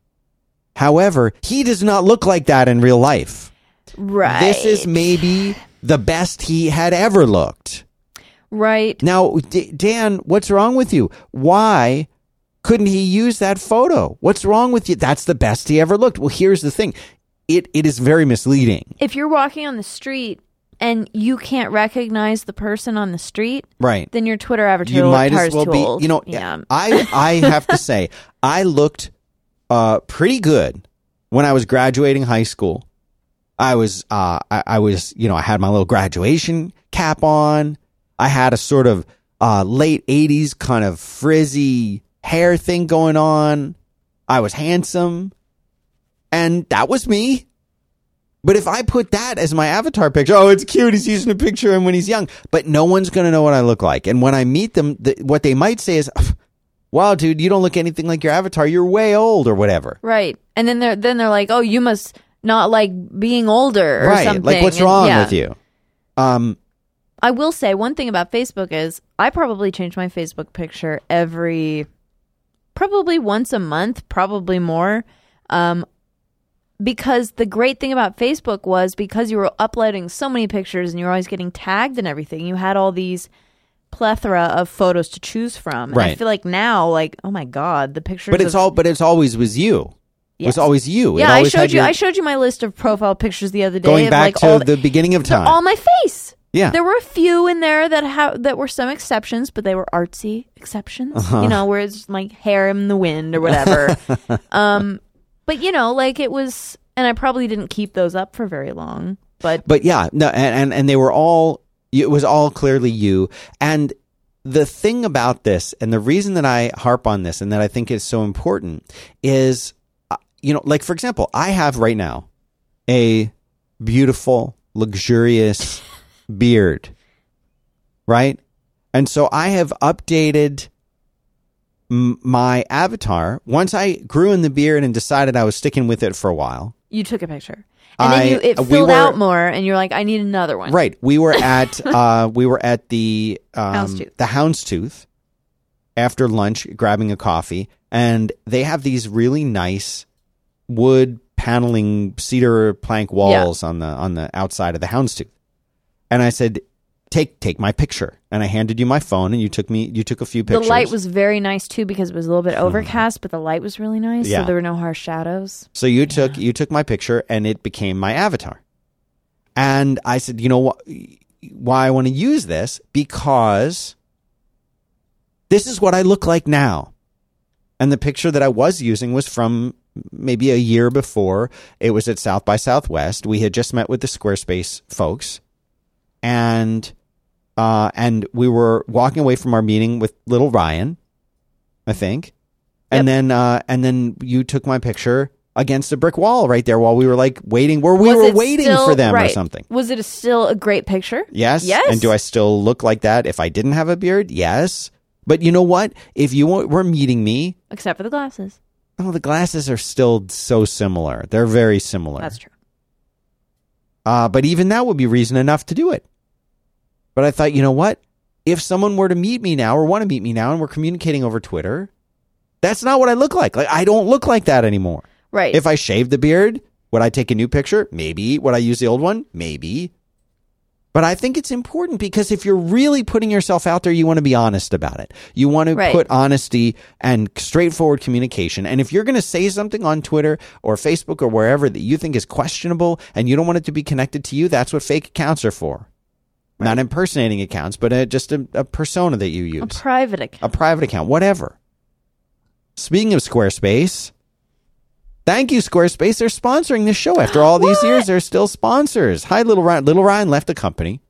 However, he does not look like that in real life. Right. This is maybe the best he had ever looked. Right. Now, D- Dan, what's wrong with you? Why couldn't he use that photo? What's wrong with you? That's the best he ever looked. Well, here's the thing. It it is very misleading. If you're walking on the street and you can't recognize the person on the street, Right. then your Twitter avatar you might as well be old. you know yeah. i i have to say i looked uh pretty good when i was graduating high school i was uh I, I was you know i had my little graduation cap on i had a sort of uh late 80s kind of frizzy hair thing going on i was handsome and that was me but if I put that as my avatar picture, oh, it's cute. He's using a picture of him when he's young. But no one's going to know what I look like. And when I meet them, th- what they might say is, wow, dude, you don't look anything like your avatar. You're way old or whatever. Right. And then they're then they're like, "Oh, you must not like being older or right. something." Like, what's And- wrong yeah. with you? Um, I will say one thing about Facebook is I probably change my Facebook picture every probably once a month, probably more. Um because the great thing about Facebook was because you were uploading so many pictures and you were always getting tagged and everything, you had all these plethora of photos to choose from. And I feel like now, like, oh my God, the pictures but it's of- all, but it's always was you. It was always you. It Yeah, I always showed had you your- I showed you my list of profile pictures the other day going of back like to all the beginning of time. all my face. Yeah. There were a few in there that ha- that were some exceptions, but they were artsy exceptions. Uh-huh. You know, where it's like hair in the wind or whatever. um, but you know, like it was, and I probably didn't keep those up for very long. But but yeah, no, and, and and they were all. It was all clearly you. And the thing about this, and the reason that I harp on this, and that I think is so important, is, uh, you know, like for example, I have right now a beautiful, luxurious beard, right? And so I have updated m- my avatar once I grew in the beard and decided I was sticking with it for a while. you took a picture, and I- then you, it we filled were- out more, and you're like, I need another one. Right. We were at uh we were at the um Houndstooth. the Houndstooth after lunch grabbing a coffee and they have these really nice wood paneling cedar plank walls on the on the outside of the Houndstooth. And I said take take my picture. And I handed you my phone, and you took me. You took a few pictures. The light was very nice too because it was a little bit hmm. overcast, but the light was really nice, Yeah. so there were no harsh shadows. So you took you took my picture, and it became my avatar. And I said, you know what? Why I want to use this because this is what I look like now. And the picture that I was using was from maybe a year before. It was at South by Southwest. We had just met with the Squarespace folks, and uh, and we were walking away from our meeting with little Ryan, I think, and then uh, and then you took my picture against a brick wall right there while we were like waiting. Where we Was were waiting still- for them or something. Was it a, still a great picture? Yes. Yes. And do I still look like that if I didn't have a beard? Yes. But you know what? If you were meeting me, Except for the glasses. oh, the glasses are still so similar. They're very similar. That's true. Uh, but even that would be reason enough to do it. But I thought, you know what? If someone were to meet me now or want to meet me now and we're communicating over Twitter, that's not what I look like. Like I don't look like that anymore. Right. If I shaved the beard, would I take a new picture? Maybe. Would I use the old one? Maybe. But I think it's important because if you're really putting yourself out there, you want to be honest about it. You want to Right. put honesty and straightforward communication. And if you're going to say something on Twitter or Facebook or wherever that you think is questionable and you don't want it to be connected to you, that's what fake accounts are for. Not impersonating accounts, but uh just a, a persona that you use a private account. a private account, whatever. Speaking of Squarespace, thank you, Squarespace. They're sponsoring this show. After all these years, they're still sponsors. Hi, Little Ryan. Little Ryan left the company.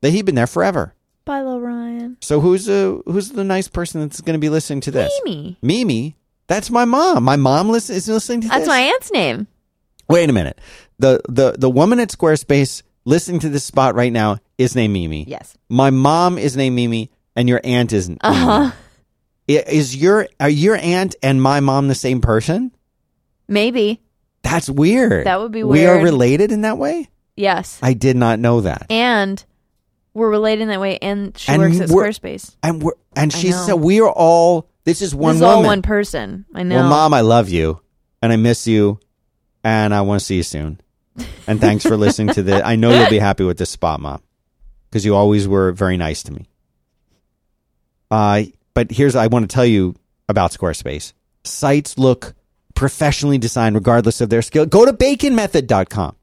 That he'd been there forever. Bye, Little Ryan. So who's uh, who's the nice person that's going to be listening to this? Mimi. Mimi. That's my mom. My mom listen, is listening to That's this. my aunt's name. Wait a minute. The the the woman at Squarespace listening to this spot right now is named Mimi. Yes. My mom is named Mimi, and your aunt isn't. Uh huh. Is your are your aunt and my mom the same person? Maybe. That's weird. That would be weird. We are related in that way. Yes. I did not know that. And we're related in that way. And she And works at Squarespace. And we're and she said we are all. This is one this is woman. all one person. I know. Well, mom, I love you, and I miss you, and I want to see you soon. And thanks for listening to this. I know you'll be happy with this spot, mom, because you always were very nice to me. Uh, but here's I want to tell you about Squarespace. Sites look professionally designed regardless of their skill. Go to baconmethod.com.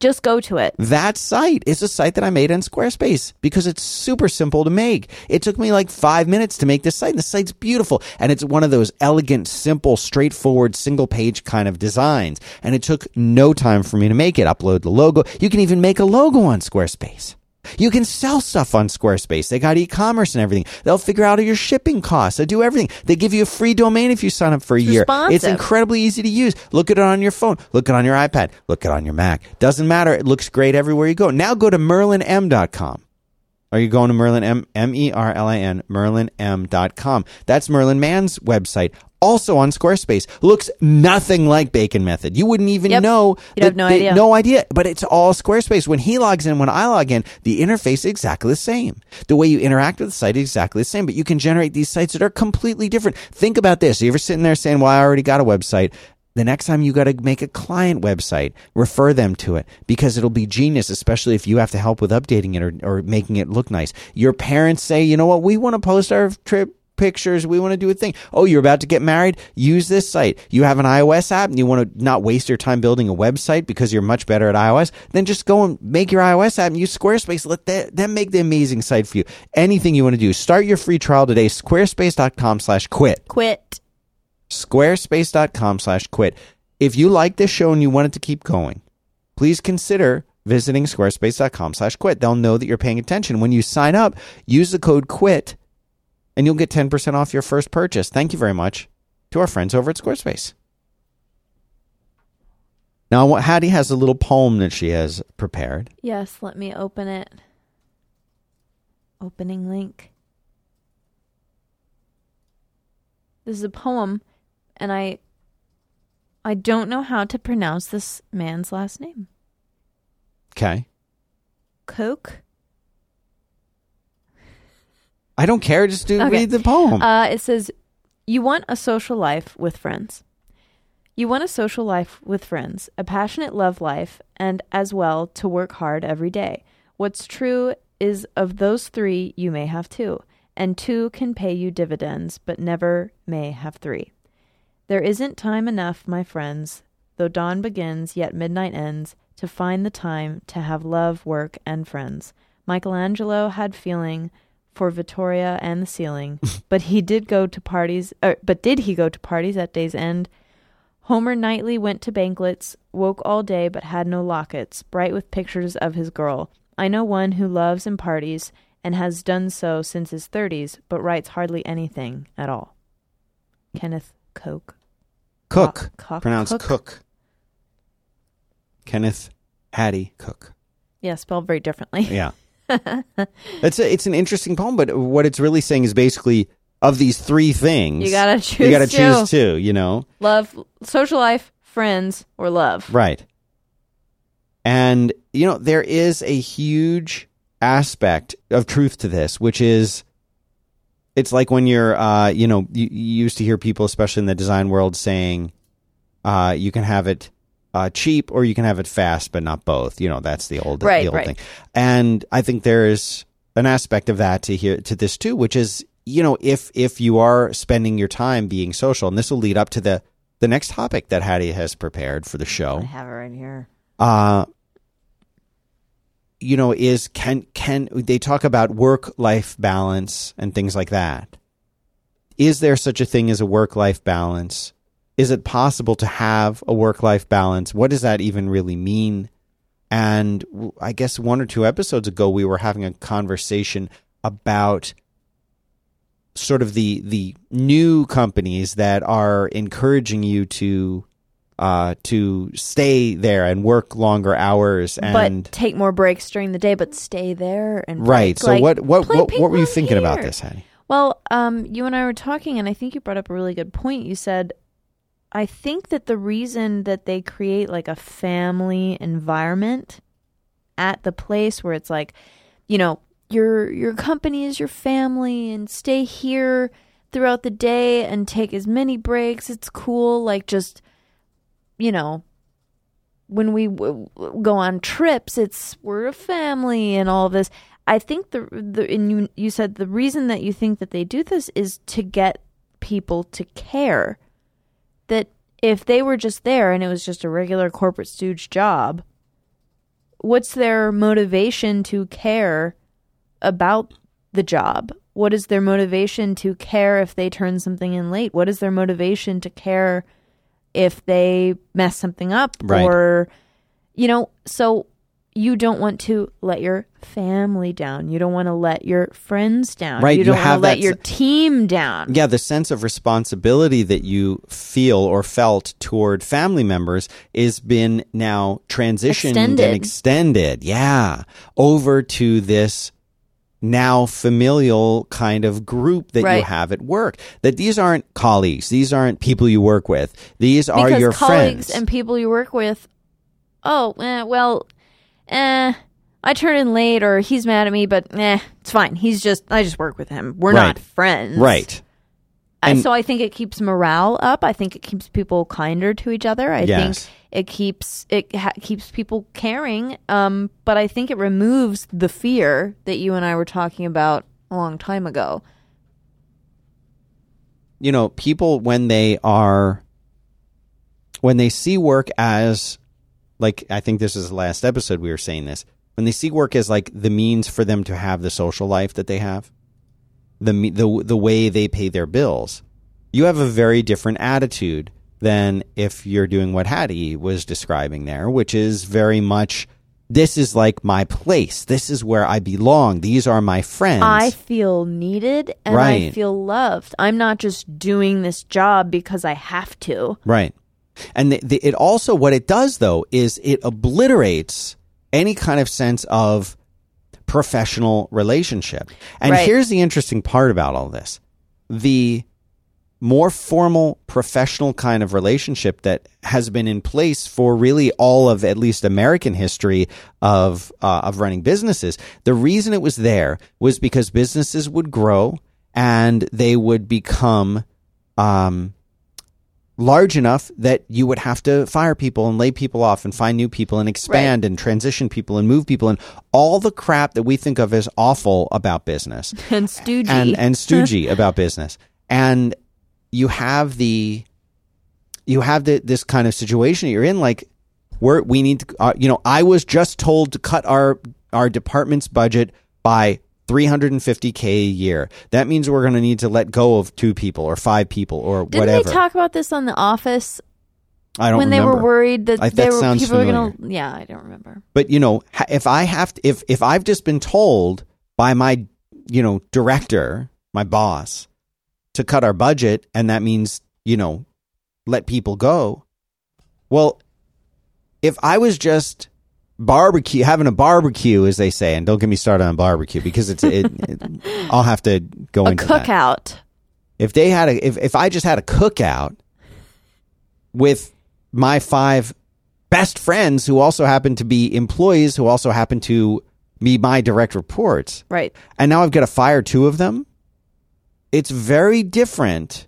Just go to it. That site is a site that I made on Squarespace because it's super simple to make. It took me like five minutes to make this site. And the site's beautiful. And it's one of those elegant, simple, straightforward, single page kind of designs. And it took no time for me to make it. Upload the logo. You can even make a logo on Squarespace. You can sell stuff on Squarespace. They got e-commerce and everything. They'll figure out your shipping costs. They do everything. They give you a free domain if you sign up for a It's year. It's incredibly easy to use. Look at it on your phone. Look at it on your iPad. Look at it on your Mac. Doesn't matter. It looks great everywhere you go. Now go to merlinm.com. Are you going to Merlin M M E R L I N merlinm.com? That's Merlin Mann's website. Also on Squarespace. Looks nothing like Bacon Method. You wouldn't even Yep. know. You'd have no idea. No idea. But it's all Squarespace. When he logs in, when I log in, the interface is exactly the same. The way you interact with the site is exactly the same. But you can generate these sites that are completely different. Think about this. You ever sitting there saying, "Well, I already got a website." The next time you got to make a client website, refer them to it because it'll be genius, especially if you have to help with updating it or, or making it look nice. Your parents say, you know what, we want to post our trip pictures. We want to do a thing. Oh, you're about to get married? Use this site. You have an iOS app and you want to not waste your time building a website because you're much better at iOS? Then just go and make your iOS app and use Squarespace. Let that, them make the amazing site for you. Anything you want to do. Start your free trial today. Squarespace.com slash quit Quit. squarespace.com slash quit. If you like this show and you want it to keep going, please consider visiting squarespace.com slash quit. They'll know that you're paying attention. When you sign up, use the code quit and you'll get 10% off your first purchase. Thank you very much to our friends over at Squarespace. Now, Hattie has a little poem that she has prepared. Yes, let me open it. Opening link. This is a poem, and I I don't know how to pronounce this man's last name. Okay. Coke? I don't care. Just do Okay. read the poem. Uh, it says, You want a social life with friends. You want a social life with friends, a passionate love life, and as well to work hard every day. What's true is of those three, you may have two, and two can pay you dividends, but never may have three. There isn't time enough, my friends, though dawn begins, yet midnight ends, to find the time to have love, work, and friends. Michelangelo had feeling for Vittoria and the ceiling, but he did go to parties. Er, but did he go to parties at day's end? Homer nightly went to banquets, woke all day but had no lockets, bright with pictures of his girl. I know one who loves and parties, and has done so since his thirties, but writes hardly anything at all. Kenneth Coke. Cook. Cock- Pronounced Cook? Cook. Kenneth Hattie Cook. Yeah, spelled very differently. Yeah. It's a, it's an interesting poem, but what it's really saying is basically of these three things, You gotta choose. you gotta two. choose two. You know, Love, social life, friends, or love. right? And you know there is a huge aspect of truth to this, which is it's like when you're, uh, you know, you, you used to hear people, especially in the design world, saying uh, you can have it uh, cheap or you can have it fast, but not both. You know, that's the old, Right, the old right. thing. And I think there's an aspect of that to here to this too, which is you know if if you are spending your time being social, and this will lead up to the the next topic that Hattie has prepared for the show. I have it right here. Uh, you know, is can can they talk about work life balance and things like that? Is there such a thing as a work life balance? Is it possible to have a work life balance? What does that even really mean? And I guess one or two episodes ago, we were having a conversation about sort of the the new companies that are encouraging you to uh, to stay there and work longer hours and but take more breaks during the day, but stay there and right. break. So Like, what what what, what were you thinking about this, Hattie? Well, um, you and I were talking, and I think you brought up a really good point. You said, I think that the reason that they create like a family environment at the place where it's like, you know, your your company is your family, and stay here throughout the day and take as many breaks. It's cool, like just, you know, when we w- go on trips, it's we're a family and all this. I think the the and you you said the reason that you think that they do this is to get people to care. That if they were just there and it was just a regular corporate stooge job, what's their motivation to care about the job? What is their motivation to care if they turn something in late? What is their motivation to care if they mess something up Right. or you know, so you don't want to let your family down. You don't want to let your friends down. Right, You you don't want have to let your team down. Yeah, the sense of responsibility that you feel or felt toward family members is been now transitioned Extended. and extended. Yeah, over to this now familial kind of group that you have at work. That these aren't colleagues, these aren't people you work with. These are your colleagues friends. and people you work with, oh, eh, well, eh, I turn in late or he's mad at me, but eh, it's fine. He's just, I just work with him. We're Right. not friends. right. And- so I think it keeps morale up. I think it keeps people kinder to each other. I Yes. think it keeps it ha- keeps people caring. Um, but I think it removes the fear that you and I were talking about a long time ago. you know, people when they are when they see work as like I think this is the last episode we were saying this. When they see work as like the means for them to have the social life that they have, the the the way they pay their bills, you have a very different attitude than if you're doing what Hattie was describing there, which is very much this is like my place. This is where I belong. These are my friends. I feel needed and I feel loved. I'm not just doing this job because I have to. Right. And the, the, it also, what it does though, is it obliterates any kind of sense of professional relationship. And Right. here's the interesting part about all this the more formal professional kind of relationship that has been in place for really all of at least American history of uh, of running businesses. The reason it was there was because businesses would grow and they would become um, large enough that you would have to fire people and lay people off and find new people and expand and transition people and move people and all the crap that we think of as awful about business And stoogey. and and stoogey about business. And you have the you have the, this kind of situation that you're in like where we need to uh, you know I was just told to cut our our department's budget by 350k a year. That means we're going to need to let go of two people or five people or whatever. Didn't they talk about this on The Office I don't remember. when remember. they were worried that I- they that were sounds people were gonna? Yeah, I don't remember. But you know, if I have to, if if I've just been told by my you know director, my boss, to cut our budget, and that means you know let people go. Well, if I was just barbecue having a barbecue, as they say, and don't get me started on barbecue because it's it, it I'll have to go A into that cookout. if they had a if, if I just had a cookout with my five best friends who also happen to be employees who also happen to be my direct reports Right. and now I've got to fire two of them it's very different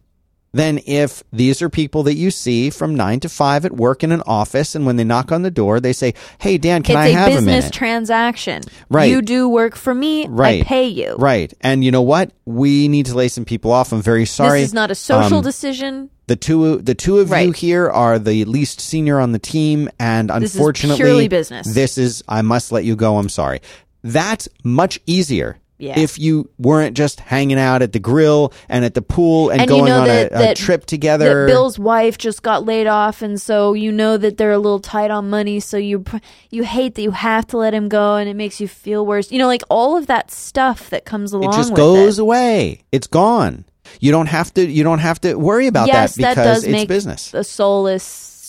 than if these are people that you see from 9 to 5 at work in an office and when they knock on the door they say hey Dan can it's I a have a business transaction. Right. You do work for me. Right. I pay you. right and you know what we need to lay some people off I'm very sorry This is not a social Um, decision. The two the two of you here are the least senior on the team and This is unfortunately purely business. This is I must let you go, I'm sorry. That's much easier. Yeah. If you weren't just hanging out at the grill and at the pool and, And you going know on that- a, a that- trip together. That Bill's wife just got laid off, and so you know that they're a little tight on money. So you you hate that you have to let him go, and it makes you feel worse. You know, like all of that stuff that comes along. it just goes it. away. It's gone. You don't have to you don't have to worry about yes, that because does it's make business. a soulless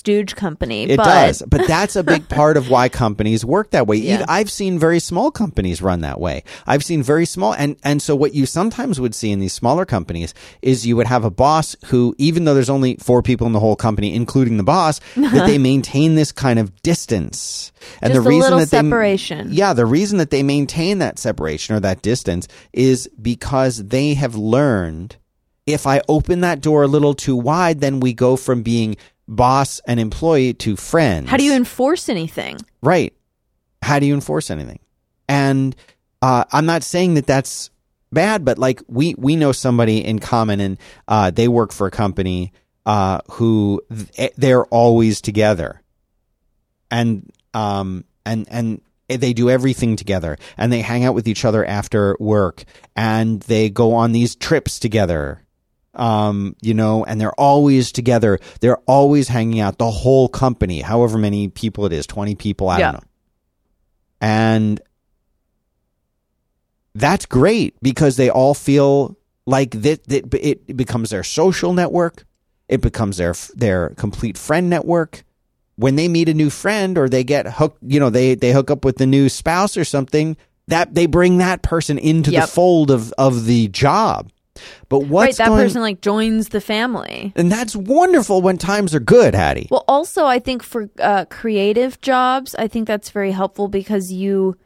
stooge company. It but does, but that's a big part of why companies work that way. Yeah. I've seen very small companies run that way. I've seen very small, and and so what you sometimes would see in these smaller companies is you would have a boss who, even though there's only four people in the whole company, including the boss, that they maintain this kind of distance. And Just the reason that they, separation. yeah, the reason that they maintain that separation or that distance is because they have learned if I open that door a little too wide, then we go from being boss and employee to friends. How do you enforce anything? Right. How do you enforce anything? And uh, I'm not saying that that's bad, but like we we know somebody in common, and uh, they work for a company uh, who th- they're always together, and um and and they do everything together, and they hang out with each other after work, and they go on these trips together um, you know, and they're always together. They're always hanging out. The whole company, however many people it is, twenty people, I Yeah. don't know. And that's great because they all feel like that. that it becomes their social network. It becomes their their complete friend network. When they meet a new friend or they get hooked, you know, they they hook up with the new spouse or something. That they bring that person into Yep. the fold of of the job. But right, that going, person like joins the family. and that's wonderful when times are good, Hattie. Well, also, I think for uh, creative jobs, I think that's very helpful because you,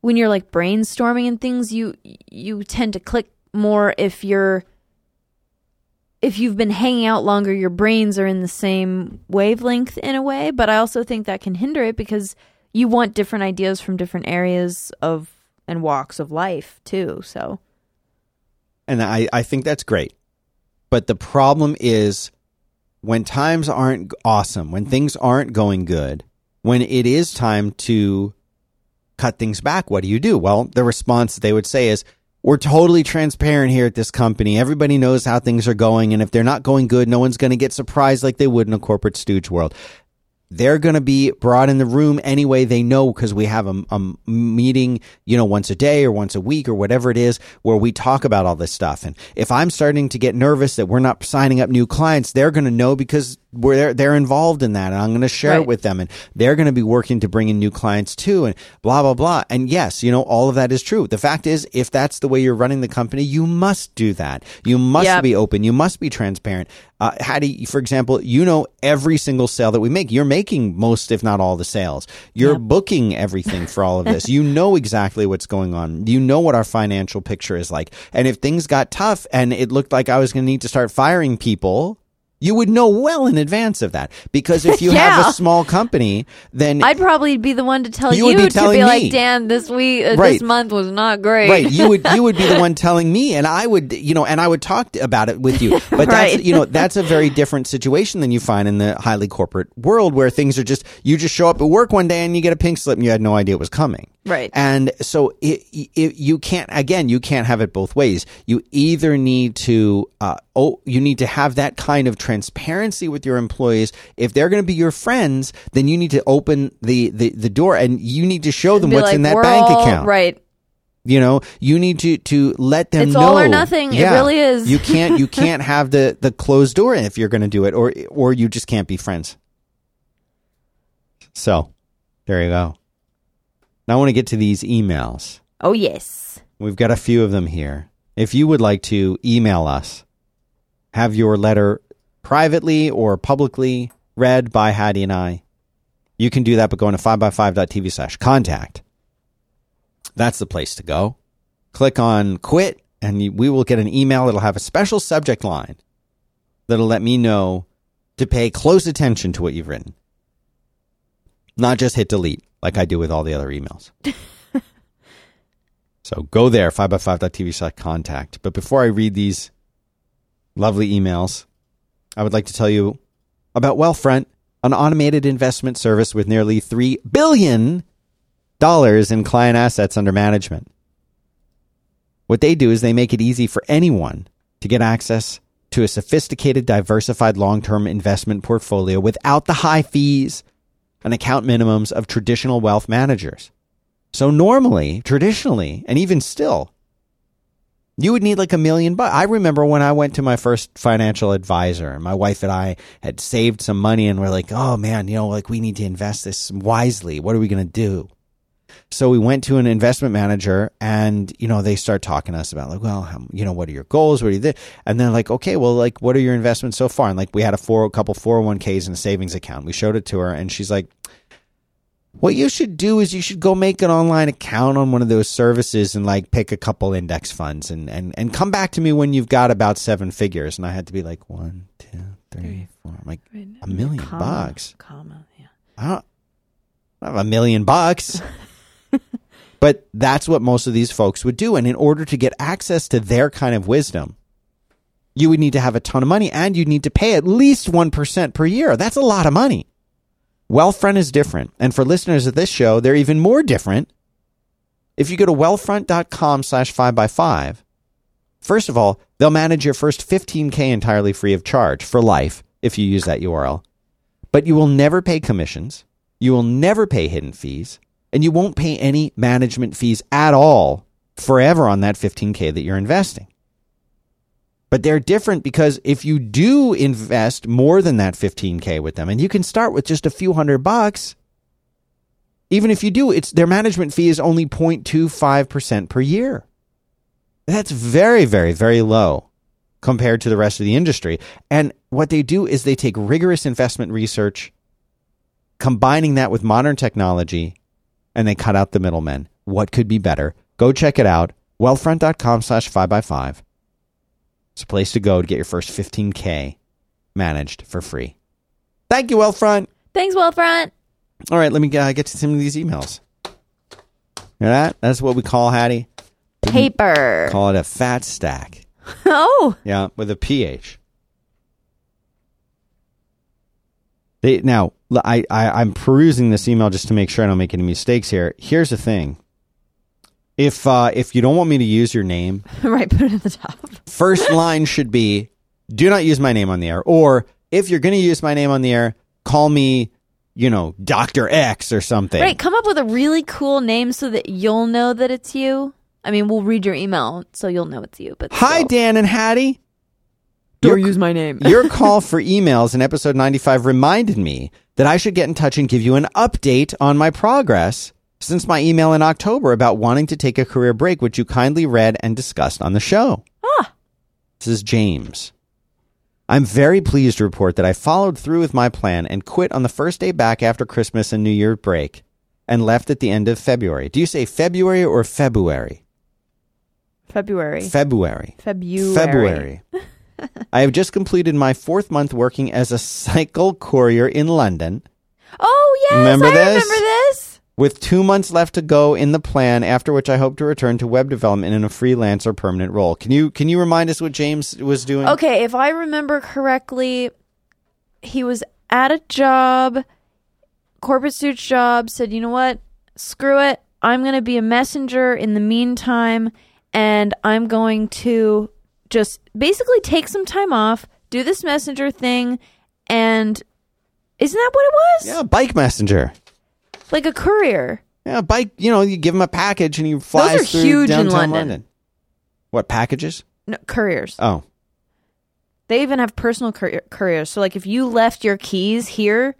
when you're like brainstorming and things, you you tend to click more if you're if you've been hanging out longer. Your brains are in the same wavelength in a way, but I also think that can hinder it because you want different ideas from different areas of and walks of life too. So and I, I think that's great. But the problem is when times aren't awesome, when things aren't going good, when it is time to cut things back, what do you do? Well, the response they would say is, we're totally transparent here at this company. Everybody knows how things are going. And if they're not going good, no one's going to get surprised like they would in a corporate stooge world. They're going to be brought in the room anyway. They know because we have a, a meeting, you know, once a day or once a week or whatever it is where we talk about all this stuff. And if I'm starting to get nervous that we're not signing up new clients, they're going to know because we're they're, they're involved in that. And I'm going to share it with them and they're going to be working to bring in new clients too and blah, blah, blah. And yes, you know, all of that is true. The fact is, if that's the way you're running the company, you must do that. You must Yep. be open. You must be transparent. Uh, Hattie, for example, you know every single sale that we make. You're making most, if not all, the sales. You're Yep. booking everything for all of this. you know exactly what's going on. You know what our financial picture is like. And if things got tough and it looked like I was going to need to start firing people, You would know well in advance of that because if you have a small company, then I'd probably be the one to tell You you, would be to be me. like, Dan, this week, uh, Right. this month was not great. right you would you would be the one telling me and i would you know and i would talk about it with you but that's you know that's a very different situation than you find in the highly corporate world where things are just you just show up at work one day and you get a pink slip and you had no idea it was coming Right. and so it, it, you can't again you can't have it both ways you either need to uh, oh you need to have that kind of transparency with your employees if they're going to be your friends then you need to open the, the, the door and you need to show them what's like, in that bank all- account Right. you know, you need to to let them It's know. all or nothing. It really is. You can't you can't have the the closed door if you're going to do it, or or you just can't be friends. So, there you go. Now I want to get to these emails. Oh, yes. We've got a few of them here. If you would like to email us, have your letter privately or publicly read by Hattie and I, you can do that by going to 5by5.tv slash contact. That's the place to go. Click on quit, and we will get an email that'll have a special subject line that'll let me know to pay close attention to what you've written. Not just hit delete like I do with all the other emails. So go there, 5by5.tv slash contact. But before I read these lovely emails, I would like to tell you about Wealthfront, an automated investment service with nearly $3 billion in client assets under management. What they do is they make it easy for anyone to get access to a sophisticated, diversified long term investment portfolio without the high fees and account minimums of traditional wealth managers. So normally, traditionally, and even still, you would need like a million bucks. I remember when I went to my first financial advisor, and my wife and I had saved some money, and we're like, "Oh man, you know, like we need to invest this wisely. What are we going to do?" So we went to an investment manager, and you know, they start talking to us about like, well, how, you know, what are your goals? What are you? Th-? And then like, okay, well, like, what are your investments so far? And like, we had a four, a couple four hundred one ks and a savings account. We showed it to her, and she's like, what you should do is you should go make an online account on one of those services and like pick a couple index funds and, and, and come back to me when you've got about seven figures. And I had to be like, one, two, three, four. I'm like, a million Comma, bucks. Comma. Yeah. I don't, I don't have a million bucks. but that's what most of these folks would do. And in order to get access to their kind of wisdom, you would need to have a ton of money and you'd need to pay at least 1% per year. That's a lot of money. Wealthfront is different. And for listeners of this show, they're even more different. If you go to wealthfront.com slash 5by5, first of all, they'll manage your first 15K entirely free of charge for life if you use that URL. But you will never pay commissions. You will never pay hidden fees. And you won't pay any management fees at all forever on that 15K that you're investing. But they're different because if you do invest more than that 15K with them, and you can start with just a few hundred bucks, even if you do, it's their management fee is only 0.25% per year. That's very, very, very low compared to the rest of the industry. And what they do is they take rigorous investment research, combining that with modern technology, and they cut out the middlemen. What could be better? Go check it out. Wealthfront.com slash 5by5. It's a place to go to get your first 15K managed for free. Thank you, Wealthfront. Thanks, Wealthfront. All right, let me uh, get to some of these emails. Hear that? That's what we call Hattie. Paper. Call it a fat stack. Oh, Yeah, with a PH. They, now, I, I, I'm perusing this email just to make sure I don't make any mistakes here. Here's the thing. If uh, if you don't want me to use your name, right. Put it at the top. first line should be do not use my name on the air. Or if you're going to use my name on the air, call me, you know, Dr. X or something. Right. Come up with a really cool name so that you'll know that it's you. I mean, we'll read your email so you'll know it's you. But Hi, still. Dan and Hattie. Don't Your- use my name. Your call for emails in episode 95 reminded me that I should get in touch and give you an update on my progress since my email in October about wanting to take a career break, which you kindly read and discussed on the show. Ah. This is James. I'm very pleased to report that I followed through with my plan and quit on the first day back after Christmas and New Year break and left at the end of February. Do you say February or February? February. February. February. February. I have just completed my fourth month working as a cycle courier in London. Oh yes, Remember I this? remember this. With two months left to go in the plan, after which I hope to return to web development in a freelance or permanent role. Can you can you remind us what James was doing? Okay, if I remember correctly, he was at a job, corporate suits job, said, you know what? Screw it. I'm going to be a messenger in the meantime, and I'm going to just basically take some time off, do this messenger thing, and isn't that what it was? Yeah, bike messenger. Like a courier. Yeah, bike. You know, you give him a package and he flies are through huge in downtown London. What packages? No, couriers. Oh, They even have personal courier- couriers. So, like, if you left your keys here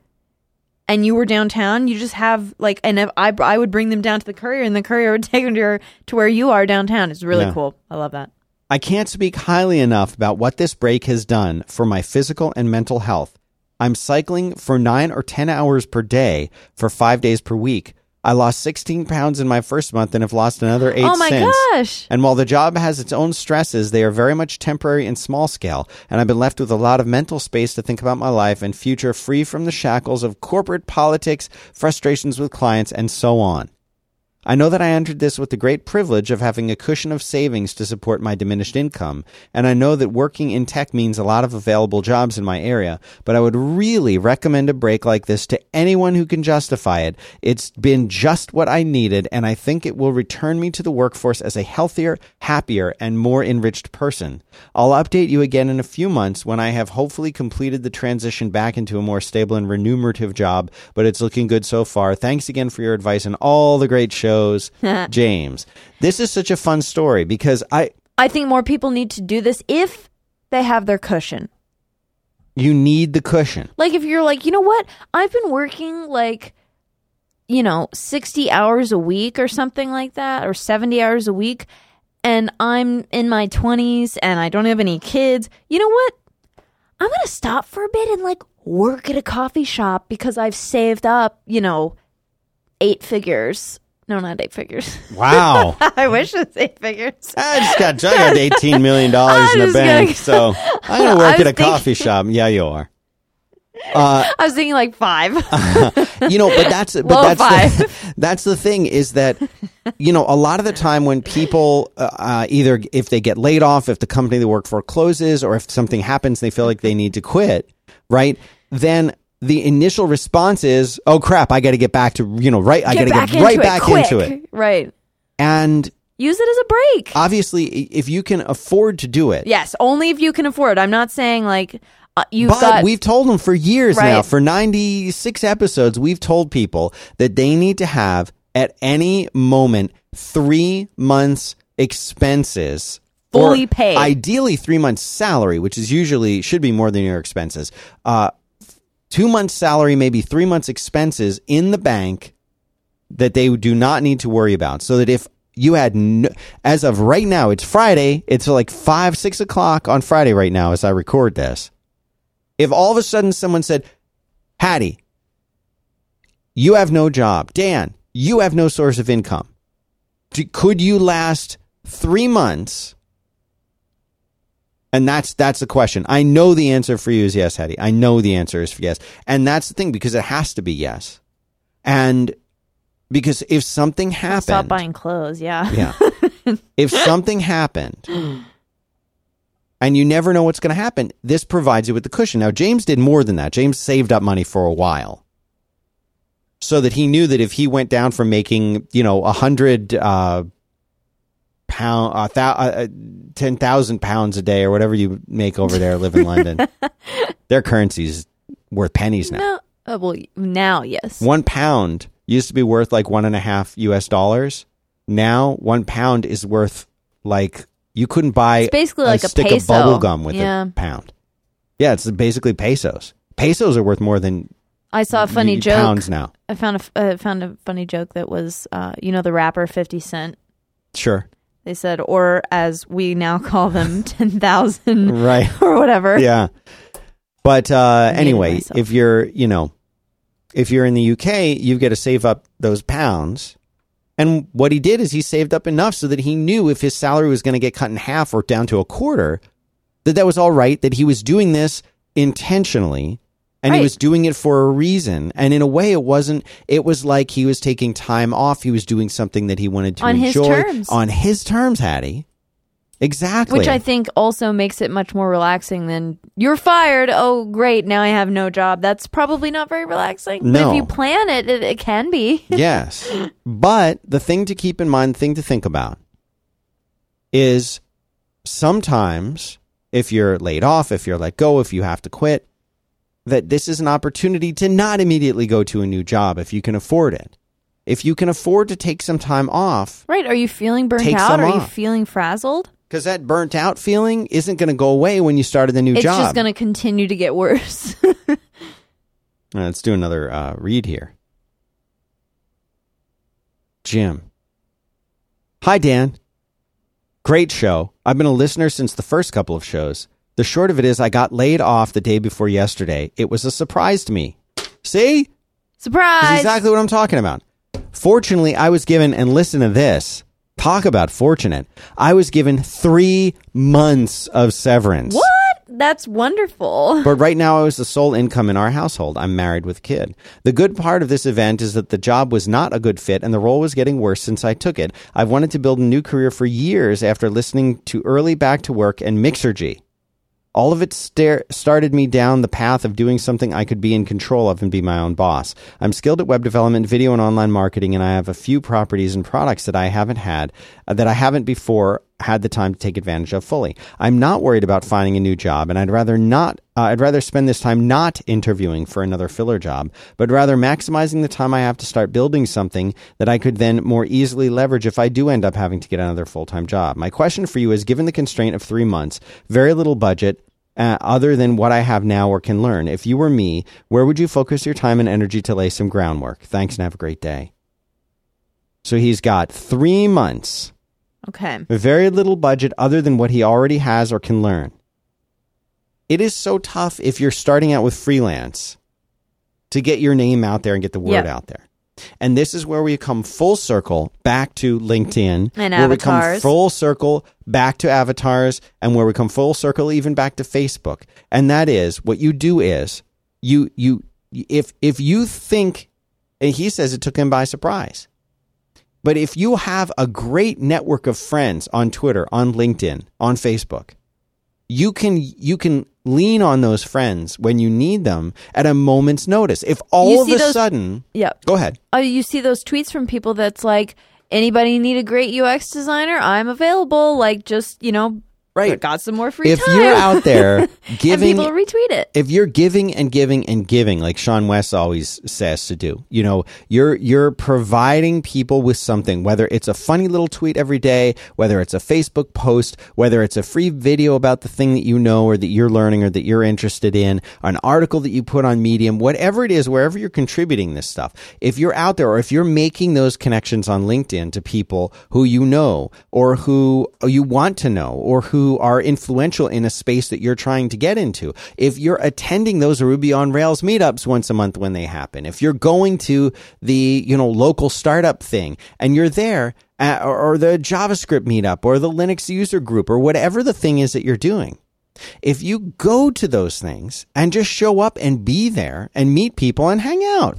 and you were downtown, you just have like, and if I I would bring them down to the courier, and the courier would take them to your to where you are downtown. It's really Yeah. cool. I love that. I can't speak highly enough about what this break has done for my physical and mental health. I'm cycling for nine or 10 hours per day for five days per week. I lost 16 pounds in my first month and have lost another eight oh my since. gosh! And while the job has its own stresses, they are very much temporary and small scale. And I've been left with a lot of mental space to think about my life and future free from the shackles of corporate politics, frustrations with clients, and so on. I know that I entered this with the great privilege of having a cushion of savings to support my diminished income, and I know that working in tech means a lot of available jobs in my area, but I would really recommend a break like this to anyone who can justify it. It's been just what I needed, and I think it will return me to the workforce as a healthier, happier, and more enriched person. I'll update you again in a few months when I have hopefully completed the transition back into a more stable and remunerative job, but it's looking good so far. Thanks again for your advice and all the great shows, James. This is such a fun story because I I think more people need to do this if they have their cushion. you need the cushion. Like if you're like, you know what? I've been working like you know, 60 hours a week or something like that or 70 hours a week and I'm in my 20s and I don't have any kids. You know what? I'm going to stop for a bit and like work at a coffee shop because I've saved up, you know, eight figures. No, not eight figures. Wow. I wish it was eight figures. I just got, I got $18 million in the bank, gonna- so I'm going to work at a coffee shop. Yeah, you are. Uh, I was thinking like five. you know, but that's but Low that's the, that's the thing is that you know a lot of the time when people uh, uh, either if they get laid off, if the company they work for closes, or if something happens, they feel like they need to quit, right? Then the initial response is, "Oh crap, I got to get back to you know right, I got to get right back quick. into it." Right. And Use it as a break. obviously, if you can afford to do it, Yes, only if you can afford. I'm not saying like uh, you've but got. we've told them for years now, for 96 episodes, we've told people that they need to have at any moment three months expenses. Fully paid. Ideally, three months salary, which is usually should be more than your expenses. Uh, two months salary, maybe three months expenses in the bank that they do not need to worry about. So that if you had, no, as of right now, it's Friday, it's like five, six o'clock on Friday right now as I record this. If all of a sudden someone said, Haddie, you have no job. Dan, you have no source of income. Could you last three months? And that's that's the question. I know the answer for you is yes, Haddie. I know the answer is yes. And that's the thing because it has to be yes. And because if something happened, Stop buying clothes. Yeah. yeah. if something happened and you never know what's going to happen, this provides you with the cushion. Now, James did more than that. James saved up money for a while so that he knew that if he went down from making, you know, a hundred, uh, pound, uh, thou, uh, 10,000 pounds a day or whatever you make over there, live in London, their currency's worth pennies now. No. Oh, well, now yes. One pound used to be worth like one and a half US dollars. Now one pound is worth like you couldn't buy It's basically like a stick peso. of bubble gum with Yeah. a pound. Yeah, it's basically pesos. Pesos are worth more than I saw a funny joke. pounds now. I found a uh, found a funny joke that was, uh, you know, the rapper Fifty Cent. Sure. They said, or as we now call them, ten thousand Right. or whatever. yeah. But uh, anyway, if you're, you know, if you're in the UK, you've got to save up those pounds. And what he did is he saved up enough so that he knew if his salary was going to get cut in half or down to a quarter, that that was all right, that he was doing this intentionally and he was doing it for a reason. And in a way, it wasn't, it was like he was taking time off. He was doing something that he wanted to On his enjoy terms. on his terms, Haddie. Exactly. Which I think also makes it much more relaxing than you're fired. Oh, great. Now I have no job. That's probably not very relaxing. But No. if you plan it, it, it can be. yes. But the thing to keep in mind, thing to think about is sometimes if you're laid off, if you're let go, if you have to quit, that this is an opportunity to not immediately go to a new job if you can afford it. If you can afford to take some time off, right. Are you feeling burnt out? Are you feeling frazzled? because that burnt out feeling isn't going to go away when you started the new It's job. It's just going to continue to get worse. Let's do another uh, read here. Jim. Hi, Dan. Great show. I've been a listener since the first couple of shows. The short of it is, I got laid off the day before yesterday. It was a surprise to me. See? That's Surprise. exactly what I'm talking about. Fortunately, I was given, and listen to this. Talk about fortunate. I was given three months of severance. what? That's wonderful. But right now, I was the sole income in our household. I'm married with a kid. The good part of this event is that the job was not a good fit and the role was getting worse since I took it. I've wanted to build a new career for years after listening to Early Back to Work and Mixergy. All of it stare- started me down the path of doing something I could be in control of and be my own boss. I'm skilled at web development, video, and online marketing, and I have a few properties and products that I haven't had, uh, that I haven't before had the time to take advantage of fully. I'm not worried about finding a new job, and I'd rather not. Uh, I'd rather spend this time not interviewing for another filler job, but rather maximizing the time I have to start building something that I could then more easily leverage if I do end up having to get another full time job. My question for you is given the constraint of three months, very little budget, uh, other than what I have now or can learn, if you were me, where would you focus your time and energy to lay some groundwork? Thanks and have a great day. So he's got three months, Okay. very little budget other than what he already has or can learn. It is so tough if you're starting out with freelance to get your name out there and get the word Yeah. out there. And this is where we come full circle back to LinkedIn, And where we come full circle back to avatars, and where we come full circle even back to Facebook. And that is what you do is you you if if you think, and he says it took him by surprise. But if you have a great network of friends on Twitter, on LinkedIn, on Facebook, you can you can lean on those friends when you need them at a moment's notice. If all of a those- sudden, Yeah. go ahead. Oh, you see those tweets from people that's like, anybody need a great UX designer? I'm available. Like, just, you know, Right. got some more free If time. you're out there giving people retweet it. if you're giving and giving and giving like Sean Wes always says to do, you know, you're you're providing people with something, whether it's a funny little tweet every day, whether it's a Facebook post, whether it's a free video about the thing that you know or that you're learning or that you're interested in, an article that you put on Medium, whatever it is, wherever you're contributing this stuff. If you're out there or if you're making those connections on LinkedIn to people who you know or who you want to know or who are influential in a space that you're trying to get into. If you're attending those Ruby on Rails meetups once a month when they happen, if you're going to the, you know, local startup thing and you're there or, or the JavaScript meetup or the Linux user group or whatever the thing is that you're doing. If you go to those things and just show up and be there and meet people and hang out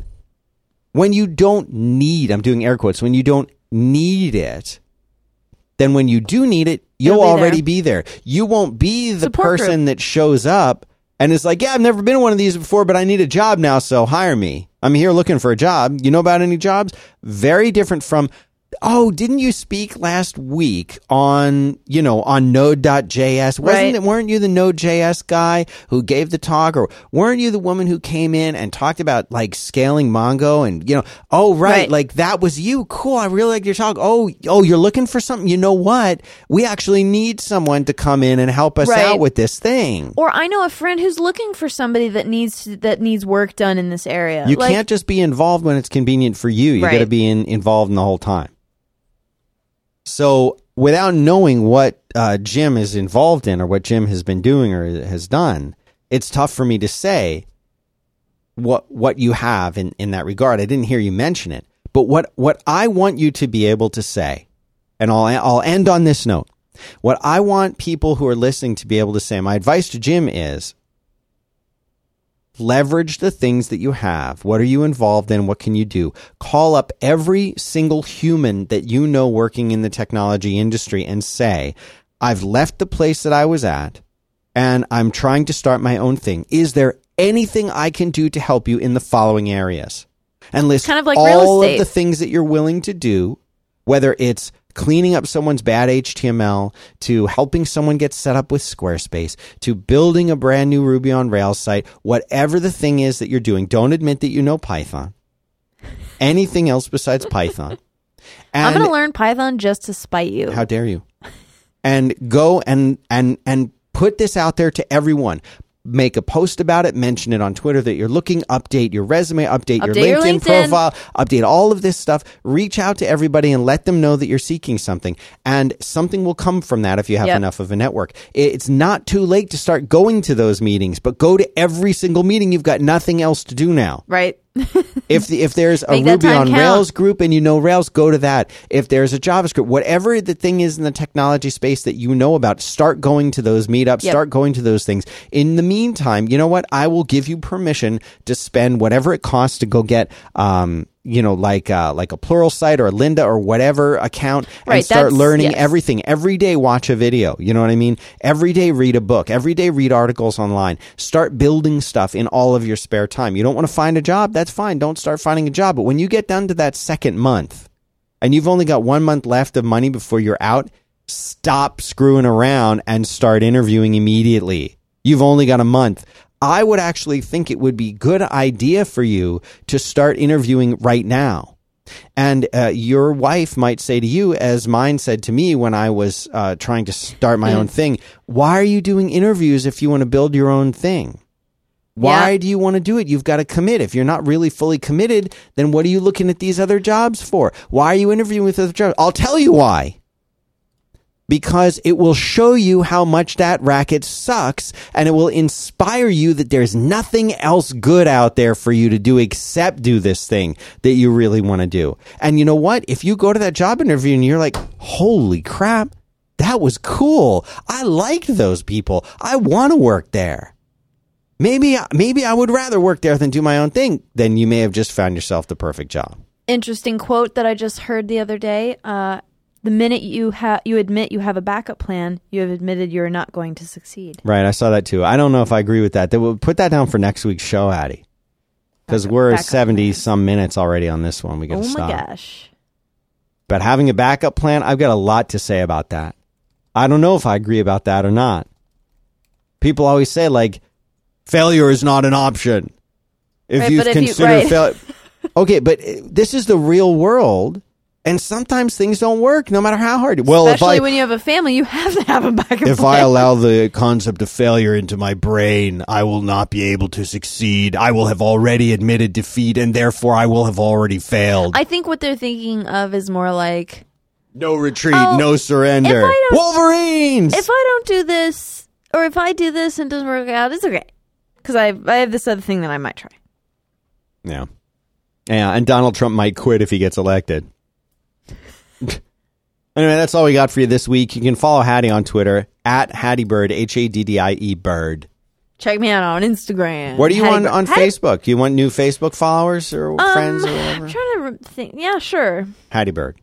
when you don't need, I'm doing air quotes, when you don't need it, then when you do need it, you'll be already there. be there. You won't be the Support person that shows up and is like, yeah, I've never been one of these before, but I need a job now, so hire me. I'm here looking for a job. You know about any jobs? Very different from, oh, didn't you speak last week on, you know, on Node.js? Wasn't Right. it, weren't you the Node.js guy who gave the talk or weren't you the woman who came in and talked about like scaling Mongo and, you know, oh, right, Right. like that was you. Cool. I really like your talk. Oh, oh, you're looking for something. You know what? We actually need someone to come in and help us Right. out with this thing. Or I know a friend who's looking for somebody that needs that needs work done in this area. You Like, can't just be involved when it's convenient for you. You got to be in, involved in the whole time. So, without knowing what uh, Jim is involved in or what Jim has been doing or has done, it's tough for me to say what what you have in, in that regard. I didn't hear you mention it, but what what I want you to be able to say, and I'll I'll end on this note. What I want people who are listening to be able to say, my advice to Jim is leverage the things that you have. What are you involved in? What can you do? Call up every single human that you know working in the technology industry and say, I've left the place that I was at and I'm trying to start my own thing. Is there anything I can do to help you in the following areas? And list Kind of like all of the things that you're willing to do, whether it's cleaning up someone's bad HTML, to helping someone get set up with Squarespace, to building a brand new Ruby on Rails site, whatever the thing is that you're doing, don't admit that you know Python. Anything else besides Python. I'm going to learn Python just to spite you. how dare you? And go and and and put this out there to everyone. Make a post about it, mention it on Twitter that you're looking, update your resume, update, your, Update your LinkedIn LinkedIn. profile, update all of this stuff. Reach out to everybody and let them know that you're seeking something. And something will come from that if you have Yep. enough of a network. It's not too late to start going to those meetings, but go to every single meeting. You've got nothing else to do now. right? If the, if there's a Ruby on count. Rails group and you know Rails, go to that. If there's a JavaScript, whatever the thing is in the technology space that you know about, start going to those meetups, Yep. start going to those things. In the meantime, you know what? I will give you permission to spend whatever it costs to go get um you know, like uh, like a Pluralsight or a Lynda or whatever account, and Right, start learning yes. everything. Every day, watch a video. You know what I mean? Every day, read a book. Every day, read articles online. Start building stuff in all of your spare time. You don't want to find a job? That's fine. Don't start finding a job. But when you get down to that second month and you've only got one month left of money before you're out, stop screwing around and start interviewing immediately. You've only got a month. I would actually think it would be good idea for you to start interviewing right now. And uh, your wife might say to you, as mine said to me when I was uh, trying to start my own thing, why are you doing interviews if you want to build your own thing? Why Yeah. do you want to do it? You've got to commit. If you're not really fully committed, then what are you looking at these other jobs for? Why are you interviewing with other jobs? I'll tell you why. Because it will show you how much that racket sucks and it will inspire you that there's nothing else good out there for you to do except do this thing that you really want to do. And you know what? If you go to that job interview and you're like, holy crap, that was cool. I liked those people. I want to work there. Maybe maybe I would rather work there than do my own thing. Then you may have just found yourself the perfect job. Interesting quote that I just heard the other day. Uh, the minute you have you admit you have a backup plan, you have admitted you're not going to succeed. Right, I saw that too. I don't know if I agree with that. They will put that down for next week's show, Addie. Because Backup- we're backup seventy some minutes already on this one. We got to Oh my stop. gosh. But having a backup plan, I've got a lot to say about that. I don't know if I agree about that or not. People always say like failure is not an option. If Right, you've but if you- considered right. failure, okay, but uh, this is the real world, and sometimes things don't work, no matter how hard. Well, Especially I when you have a family, you have to have a backup if plan. I allow the concept of failure into my brain, I will not be able to succeed. I will have already admitted defeat, and therefore I will have already failed. I think what they're thinking of is more like no retreat, Oh, no surrender. if Wolverines. if I don't do this, or if I do this and it doesn't work out, it's okay. Because I I have this other thing that I might try. Yeah. Yeah, and Donald Trump might quit if he gets elected. Anyway, that's all we got for you this week. You can follow Haddie on Twitter at Haddiebird, H A D D I E Bird. Check me out on Instagram. What do you Haddie want Bird- on Haddie- Facebook? You want new Facebook followers or friends or Um, I'm trying to re- think. Yeah, sure. Haddie Bird.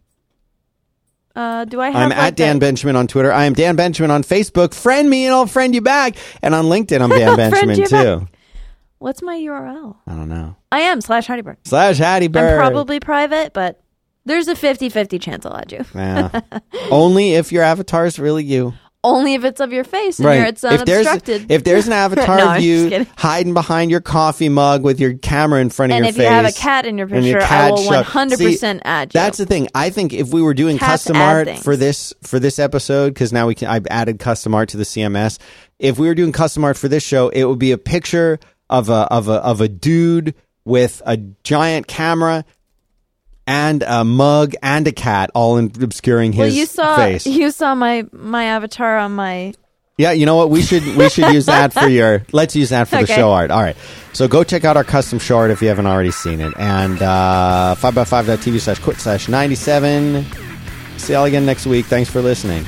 Uh, do I have? I'm like at Dan Benjamin on Twitter. I am Dan Benjamin on Facebook. Friend me and I'll friend you back. And on LinkedIn, I'm Dan I'll friend Benjamin you too. What's my URL? I don't know. I am slash Haddie Bird. Slash Haddie Bird. I'm probably private, but there's a 50-50 chance I'll add you. Yeah. Only if your avatar is really you. Only if it's of your face and you're, it's if there's unobstructed. if there's an avatar No, of just you kidding. hiding behind your coffee mug with your camera in front of and your if face, you have a cat in your and picture, I cat will show- 100% See, add you. That's the thing. I think if we were doing Cats custom add art things. for this for this episode, because now we can, I've added custom art to the CMS. If we were doing custom art for this show, it would be a picture of a of a of a dude with a giant camera and a mug and a cat, all in obscuring his well, you saw face. you saw my my avatar on my Yeah, you know what? We should we should use that for your. Let's use that for the show art. All right. So go check out our custom show art if you haven't already seen it. And uh, 5by5.tv slash quit slash 97. See y'all again next week. Thanks for listening.